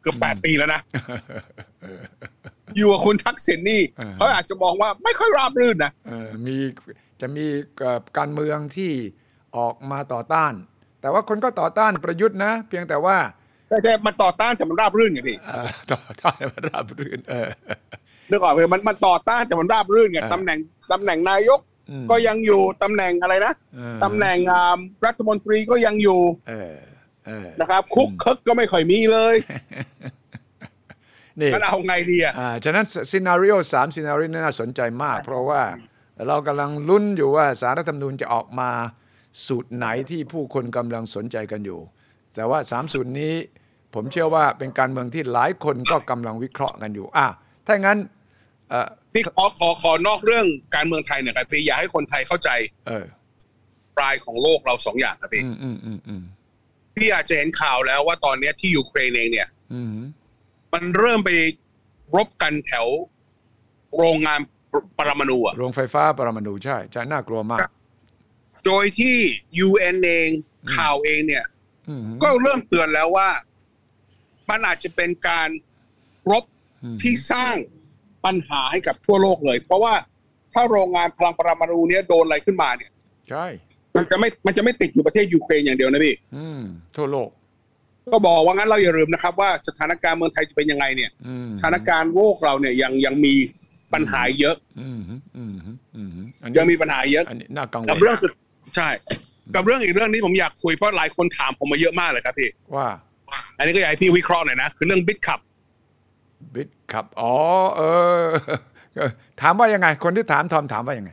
เกือบแปดอืมปีแล้วนะอยู่กับคุณทักษิณนี่อ่าเขาอาจจะมองว่าไม่ค่อยราบรื่นนะเออมีจะมีเอ่อการเมืองที่ออกมาต่อต้าน แต่ว่าคนก็ต่อต้านประยุทธ์นะ เพียงแต่ว่าแต่แต่มันต่อต้านแต่มันราบรื่นไงพี่เอ่อต่อต้านมันราบรื่น เออนึกออกไหมมันมันต่อต้านแต่มันราบรื่นไงอ่าตำแหน่งตำแหน่งนายกอืมก็ยังอยู่ตำแหน่งอะไรนะเออตำแหน่งอ่ารัฐมนตรีก็ยังอยู่เออเออนะครับ คุกคึกก็ไม่ค่อยมีเลยนี่งั้นเอาไงดีอะอ่าฉะนั้นซีนารีโอสามซีนารีโอน่าสนใจมาก เพราะว่าเรากำลังลุ้นอยู่ว่าสารรัฐธรรมนูญจะออกมา สูตรไหนที่ผู้คนกำลังสนใจกันอยู่ แต่ว่าสามสูตรนี้ผมเชื่อว่าเป็นการเมืองที่หลายคนก็กำลังวิเคราะห์กันอยู่ อะถ้างั้นเออพี่ขอขอขอนอกเรื่องการเมืองไทยหน่อยครับพี่อยากให้คนไทยเข้าใจ เออปลายของโลกเราสองอย่างครับพี่อืมอืมอืมอืมพี่อาจจะเห็นข่าวแล้วว่าตอนเนี้ยที่ยูเครนเองเนี่ยอืมมันเริ่มไปรบกันแถว โรงงานปรมาณูอะโรงไฟฟ้าปรมาณูใช่ใช่น่ากลัวมาก โดยที่ UN เองข่าวเองเนี่ยอืมก็เริ่มเตือนแล้วว่า มันอาจจะเป็นการรบอืมที่สร้างปัญหาให้กับทั่วโลกเลย เพราะว่าถ้าโรงงานพลังปรมาณูเนี้ยโดนอะไรขึ้นมาเนี่ย ใช่ มันจะไม่มันจะไม่ติดอยู่ประเทศยูเครนอย่างเดียวนะพี่อืมทั่วโลก ก็บอกว่างั้นเราอย่าลืมนะครับ ว่าสถานการณ์เมืองไทยจะเป็นยังไงเนี่ยอืมสถานการณ์โลกเราเนี่ยยังยังมีปัญหาเยอะอืมอืมอืมอันยังนี้มีปัญหาเยอะอันนี้น่ากังวกับลเรื่องสุด ใช่ กับเรื่องอีกเรื่องนี้ผมอยากคุยเพราะหลายคนถามผมมาเยอะมากเลยครับพี่ว่า อันนี้ก็อยากให้พี่วิเคราะห์หน่อยนะคือเรื่องบิตคับบิตขับอ๋อเออ ถามว่ายังไง คนที่ถามทอมถามว่ายังไง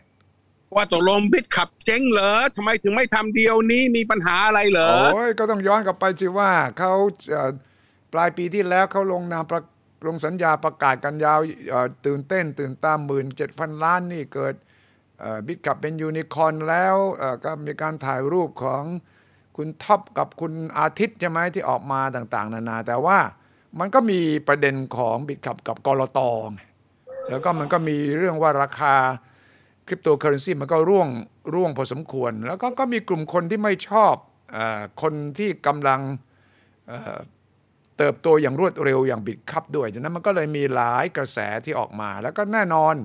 ว่าตกลงบิตคับเจ๊งเหรอทำไมถึงไม่ทำเดียวนี้มีปัญหาอะไรเหรอโอ้ยก็ต้องย้อนกลับไปสิว่าเขาเอ่อปลายปีที่แล้วเขาลงนามประลงสัญญาประกาศกันยาวเอ่อตื่นเต้น ตื่นตามหมื่นเจ็ดพันล้านนี่เกิด Bitkub เป็นยูนิคอร์นแล้วก็มีการถ่ายรูปของคุณท็อปกับคุณอาทิตย์ใช่ไหมที่ออกมาต่าง ๆ นานา แต่ว่ามันก็มีประเด็นของ Bitkub กับ ก.ล.ต. ไงแล้วก็มันก็มีเรื่องว่าราคาคริปโตเคอเรนซีมันก็ร่วงร่วงพอสมควร แล้วก็ก็มีกลุ่มคนที่ไม่ชอบอคนที่กำลังเอ่อเติบโตอย่างรวดเร็วอย่าง Bitkub ด้วยฉะนั้นมันก็เลยมีหลายกระแสที่ออกมา แล้วก็แน่นอน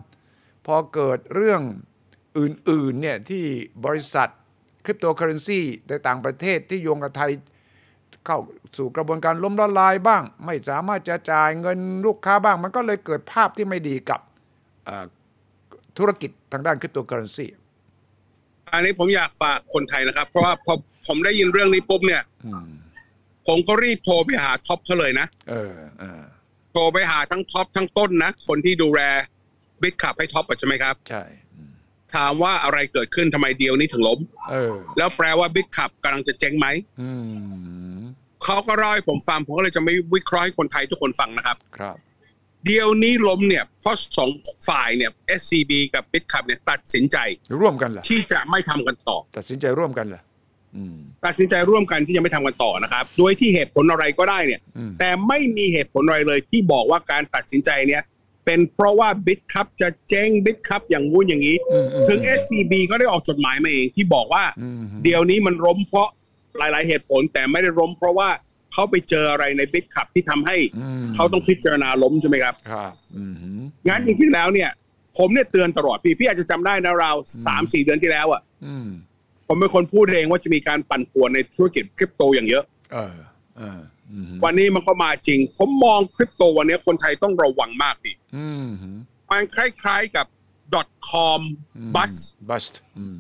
พอเกิดเรื่อง อื่นๆเนี่ยที่บริษัทคริปโตเคอเรนซีในต่างประเทศที่โยงกับไทยเข้าสู่กระบวนการล้มละลายบ้าง ไม่สามารถจะจ่ายเงินลูกค้าบ้าง มันก็เลยเกิดภาพที่ไม่ดีกับเอ่อธุรกิจทางด้านคริปโตเคอเรนซีอันนี้ผมอยากฝากคนไทยนะครับ เพราะว่าพอผมได้ยินเรื่องนี้ปุ๊บเนี่ยอืมผมก็รีบโทรไปหาท็อปเขาเลยนะเออเออโทรไปหาทั้งท็อปทั้งต้นนะ คนที่ดูแลบิตคับให้ท็อปใช่ไหมครับ ใช่อืม ถามว่าอะไรเกิดขึ้นทำไมเดียวนี้ถึงล้มเออแล้วแปลว่าบิตคับกำลังจะเจ๊งไหมอืมเขาก็เล่าให้ผมฟังผมก็เลยจะไม่วิเคราะห์ให้คนไทยทุกคนฟังนะครับ ครับ เดียวนี้ล้มเนี่ยเพราะสองฝ่ายเนี่ย SCB กับ BitCup เนี่ยตัดสินใจร่วมกันเหรอที่จะไม่ทำกันต่อ ตัดสินใจร่วมกันเหรออืมตัดสินใจร่วมกันที่จะไม่ทำกันต่อนะครับ โดยที่เหตุผลอะไรก็ได้เนี่ยอืมแต่ไม่มีเหตุผลอะไรเลยที่บอกว่าการตัดสินใจเนี่ย เป็นเพราะว่า BitCup จะเจ๊ง BitCup อย่างงู้นอย่างนี้อืมอืมถึง SCB ก็ได้ออกจดหมายมาเองที่บอกว่าอืมเดี๋ยวนี้มันล้มเพราะหลาย ๆ เหตุผล แต่ไม่ได้ล้มเพราะว่าเขาไปเจออะไรใน BitCup ที่ทำให้อืมเขาต้องพิจารณาล้มใช่ไหมครับครับอืมงั้นจริงๆแล้วเนี่ย ผมเนี่ยเตือนตลอดพี่พี่อาจจะจำได้นะราวสามสี่เดือนที่แล้วอะอืมผมเป็นคนพูดเองว่าจะมีการปั่นป่วนในธุรกิจคริปโตอย่างเยอะเออเอออืม วันนี้มันก็มาจริง ผมมองคริปโตวันนี้คนไทยต้องระวังมากดิอืมมันคล้ายๆกับ .com บัสบัสอืม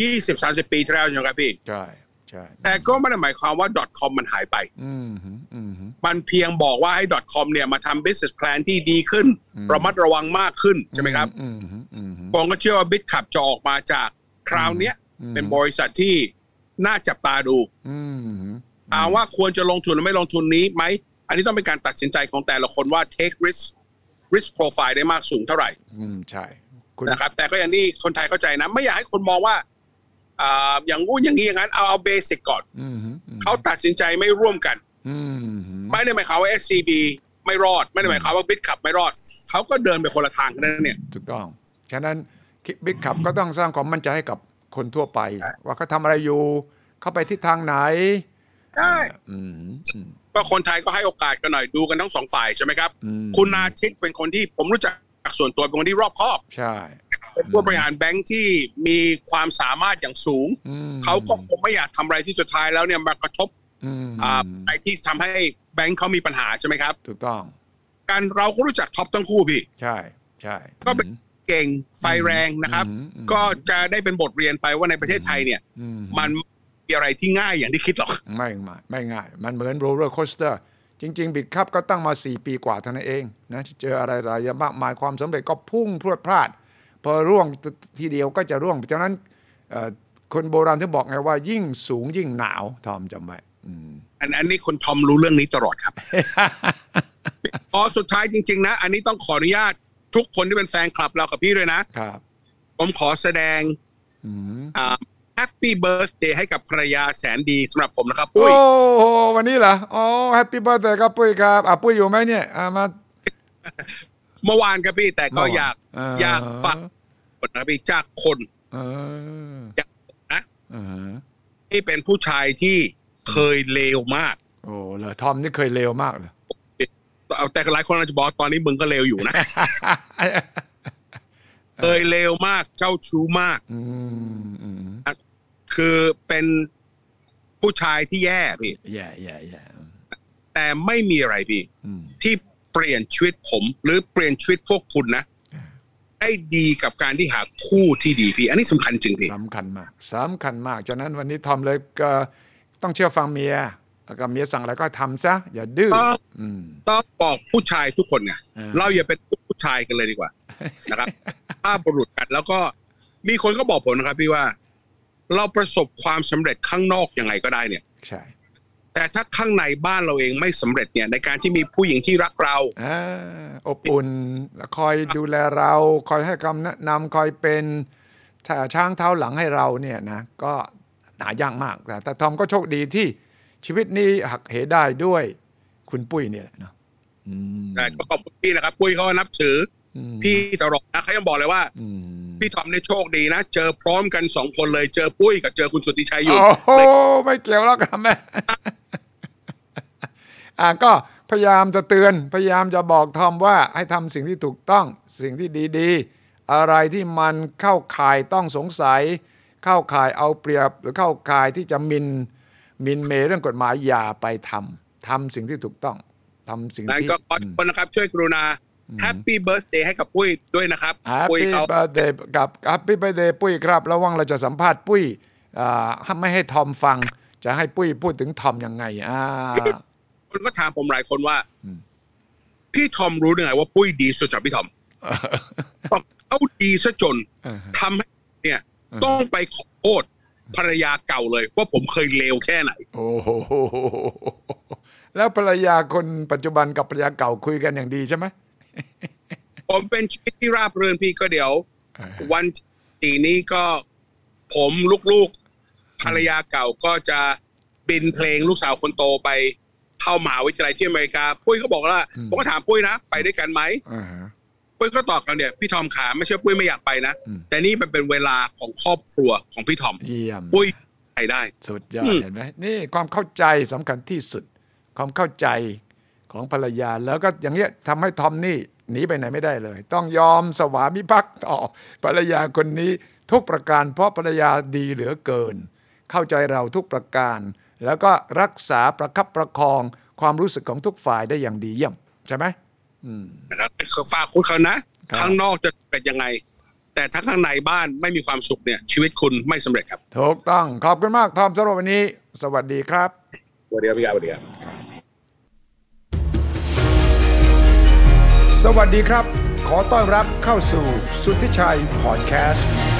ยี่สิบสามสิบปีที่แล้วใช่ไหมครับพี่ ใช่ใช่แต่ก็ไม่ได้หมายความว่า .com มันหายไปอืมอืมมันเพียงบอกว่าให้ .com เนี่ยมาทำ business plan ที่ดีขึ้น ระมัดระวังมากขึ้น ใช่ไหมครับอืมอืมผมก็เชื่อว่า BitCup จะออกมาจากคราวเนี้ยเป็นบริษัทที่น่าจับตาดูอืม ถามว่าควรจะลงทุนหรือไม่ลงทุนนี้ไหม อันนี้ต้องเป็นการตัดสินใจของแต่ละคนว่า take risk risk profile ได้มากสูงเท่าไหร่ อืมใช่คุณนะครับ แต่ก็อย่างที่คนไทยเข้าใจนะ ไม่อยากให้คนมองว่าอ่าอย่างงู้นอย่างนี้อย่างนั้นเอาเอาเบสิกก่อนอืมเขาตัดสินใจไม่ร่วมกันอืมไม่ได้หมายความว่า SCB ไม่รอด ไม่ได้หมายความว่า BitCup ไม่รอด เขาก็เดินไปคนละทางกันนั่นเนี่ยถูกต้อง ฉะนั้นบิ๊กขับก็ต้องสร้างความมั่นใจให้กับคนทั่วไป ว่าเขาทำอะไรอยู่ เขาไปทิศทางไหน ใช่อืมอืมก็คนไทยก็ให้โอกาสกันหน่อยดูกันทั้งสองฝ่ายใช่ไหมครับอืมคุณนาชิกเป็นคนที่ผมรู้จักส่วนตัวเป็นคนที่รอบคอบ ใช่เป็นผู้บริหารแบงค์ที่มีความสามารถอย่างสูงอืมเขาก็คงไม่อยากทำอะไรที่สุดท้ายแล้วเนี่ยมากระทบอืมอ่าอะไรที่ทำให้แบงค์เขามีปัญหาใช่ไหมครับ ถูกต้อง การเราก็รู้จักท็อปทั้งคู่พี่ ใช่ใช่ก็เป็นเก่งไฟแรงนะครับอืมอืมก็จะได้เป็นบทเรียนไปว่าในประเทศไทยเนี่ยอืมมันมี อะไรที่ง่ายอย่างที่คิดหรอก ไม่ง่ายไม่ง่าย มันเหมือน roller coaster จริง ๆ Bitkub ก็ตั้งมา 4 ปีกว่าเท่านั้นเองนะเจออะไรๆอย่างมากมายความสำเร็จก็พุ่งพรวดพราด พอร่วงทีเดียวก็จะร่วงฉะนั้นเอ่อคนโบราณที่บอกไงว่ายิ่งสูงยิ่งหนาวทอมจำไว้อืมอันอันนี้คุณทอมรู้เรื่องนี้ตลอดครับพอสุดท้ายจริง ๆ นะ อันนี้ต้องขออนุญาตทุกคนที่เป็นแฟนคลับเรากับพี่ด้วยนะ ครับ ผมขอแสดงอืมอ่า แฮปปี้เบิร์ d เดย์ให้กับภรรยาแสนดีสำหรับผมนะครับโอ้ปุ้ยโหวันนี้เหรออ๋อ happy birthday ครับปุ้ยครับอะปุ้ยอยู่ไหมเนี่ยอะมาเมื่อวานครับพี่แต่ก็อยากเอ่ออยากฟังนะครับพี่จากคนเอออยากนะเออที่เป็นผู้ชายที่เคยเลวมาก โอ้เหรอทอมนี่เคยเลวมากเลยเอาแต่หลายคนอาจจะบอกตอนนี้มึงก็เลวอยู่นะ เคยเลวมากเจ้าชู้มากอืมอืมคือเป็นผู้ชายที่แย่พี่แย่แย่แย่แต่ไม่มีอะไรพี่อืมที่เปลี่ยนชีวิตผม หรือเปลี่ยนชีวิตพวกคุณนะอ่าได้ดีกับการที่หาคู่ที่ดีพี่ อันนี้สำคัญจริงพี่สำคัญมากสำคัญมากฉะนั้นวันนี้ทอมเลยก็ต้องเชื่อฟังเมียแล้วก็เมียสั่งอะไรก็ทำซะอย่าดื้อต้องอืมต้องบอกผู้ชายทุกคนไงอ่าเราอย่าเป็นผู้ชายกันเลยดีกว่านะครับ ถ้าบุรุษกัน แล้วก็มีคนก็บอกผมนะครับ พี่ว่า เราประสบความสำเร็จข้างนอกยังไงก็ได้เนี่ยใช่แต่ถ้าข้างในบ้านเราเองไม่สำเร็จเนี่ย ในการที่มีผู้หญิงที่รักเราอ่าอบอุ่นแล้วคอยดูแลเรา คอยให้คำแนะนำคอยเป็นถ้าช้างเท้าหลังให้เราเนี่ยนะก็หายากมากแต่แต่ทอมก็โชคดีที่ชีวิตนี้หักเหได้ด้วยคุณปุ้ยเนี่ยแหละเนาะอืมแต่ก็ขอบคุณพี่นะครับ ปุ้ยเขาก็นับถืออืม พี่ตลอดนะเขายังบอกเลยว่าอืมพี่ทอมเนี่ยโชคดีนะ เจอพร้อมกันสองคนเลยเจอปุ้ยกับเจอคุณสุทธิชัยอยู่ โอ้โหไม่เกี่ยวแล้วครับแม่อะก็พยายามจะเตือนพยายามจะบอกทอมว่าให้ทำสิ่งที่ถูกต้องสิ่งที่ดีๆ อะไรที่มันเข้าข่ายต้องสงสัย เข้าข่ายเอาเปรียบหรือเข้าข่ายที่จะหมิ่นหมิ่นเหม่เรื่องกฎหมายอย่าไปทำทำสิ่งที่ถูกต้องทำสิ่งนั้นที่ก็ขอทุกคนนะครับช่วยกรุณา แฮปปี้เบิร์ a เดย์ให้กับปุ้ยด้วยนะครับแฮปปุ้ยปี้เขาเบ t ร์ a เดย์กับแฮปปี้เบ t ร์ a เดย์ปุ้ยครับ ระวังเราจะสัมภาษณ์ปุ้ยอ่าไม่ให้ทอมฟัง จะให้ปุ้ยพูดถึงทอมยังไงอ่าคนก็ถามผมหลายคนว่าอืมพี่ทอมรู้ได้ไงว่าปุ้ยดีสุดจากพี่ทอมบอกเขาดีซะจนเออทำให้เนี่ยอืมต้องไปขอโทษภรรยาเก่าเลย ว่าผมเคยเลวแค่ไหน โอ้โหแล้วภรรยาคนปัจจุบันกับภรรยาเก่าคุยกันอย่างดีใช่ไหม ผมเป็นชีวิตที่ราบรื่นพี่ก็เดี๋ยวเออวันที่นี้ก็ผมลูกๆภรรยาเก่าก็จะบินเพลงลูกสาวคนโตไปเข้ามหาวิทยาลัยที่อเมริกา ปุ้ยก็บอกว่าผมก็ถามปุ้ยนะ ไปด้วยกันไหมอ่าฮะปุ้ยก็ตอบกันเนี่ยพี่ทอมขาไม่ใช่ปุ้ยไม่อยากไปนะอืมแต่นี่มันเป็นเวลาของครอบครัวของพี่ทอมเยี่ยมปุ้ยไปได้ สุดยอดอืมเห็นไหมนี่ความเข้าใจสำคัญที่สุด ความเข้าใจ ของภรรยา แล้วก็อย่างเงี้ยทำให้ทอมนี่หนีไปไหนไม่ได้เลย ต้องยอมสวามิภักดิ์ต่อภรรยาคนนี้ทุกประการเพราะภรรยาดีเหลือเกิน เข้าใจเราทุกประการ แล้วก็รักษาประคับประคองความรู้สึกของทุกฝ่ายได้อย่างดีเยี่ยมใช่ไหมอืมนะครับฝากคุณเขานะครับข้างนอกจะเป็นยังไง แต่ถ้าข้างในบ้านไม่มีความสุขเนี่ย ชีวิตคุณไม่สำเร็จครับถูกต้องขอบคุณมากทอมสำหรับวันนี้ สวัสดีครับสวัสดีครับพี่อาสวัสดีครับ สวัสดีครับ ขอต้อนรับเข้าสู่สุทธิชัยพอดแคสต์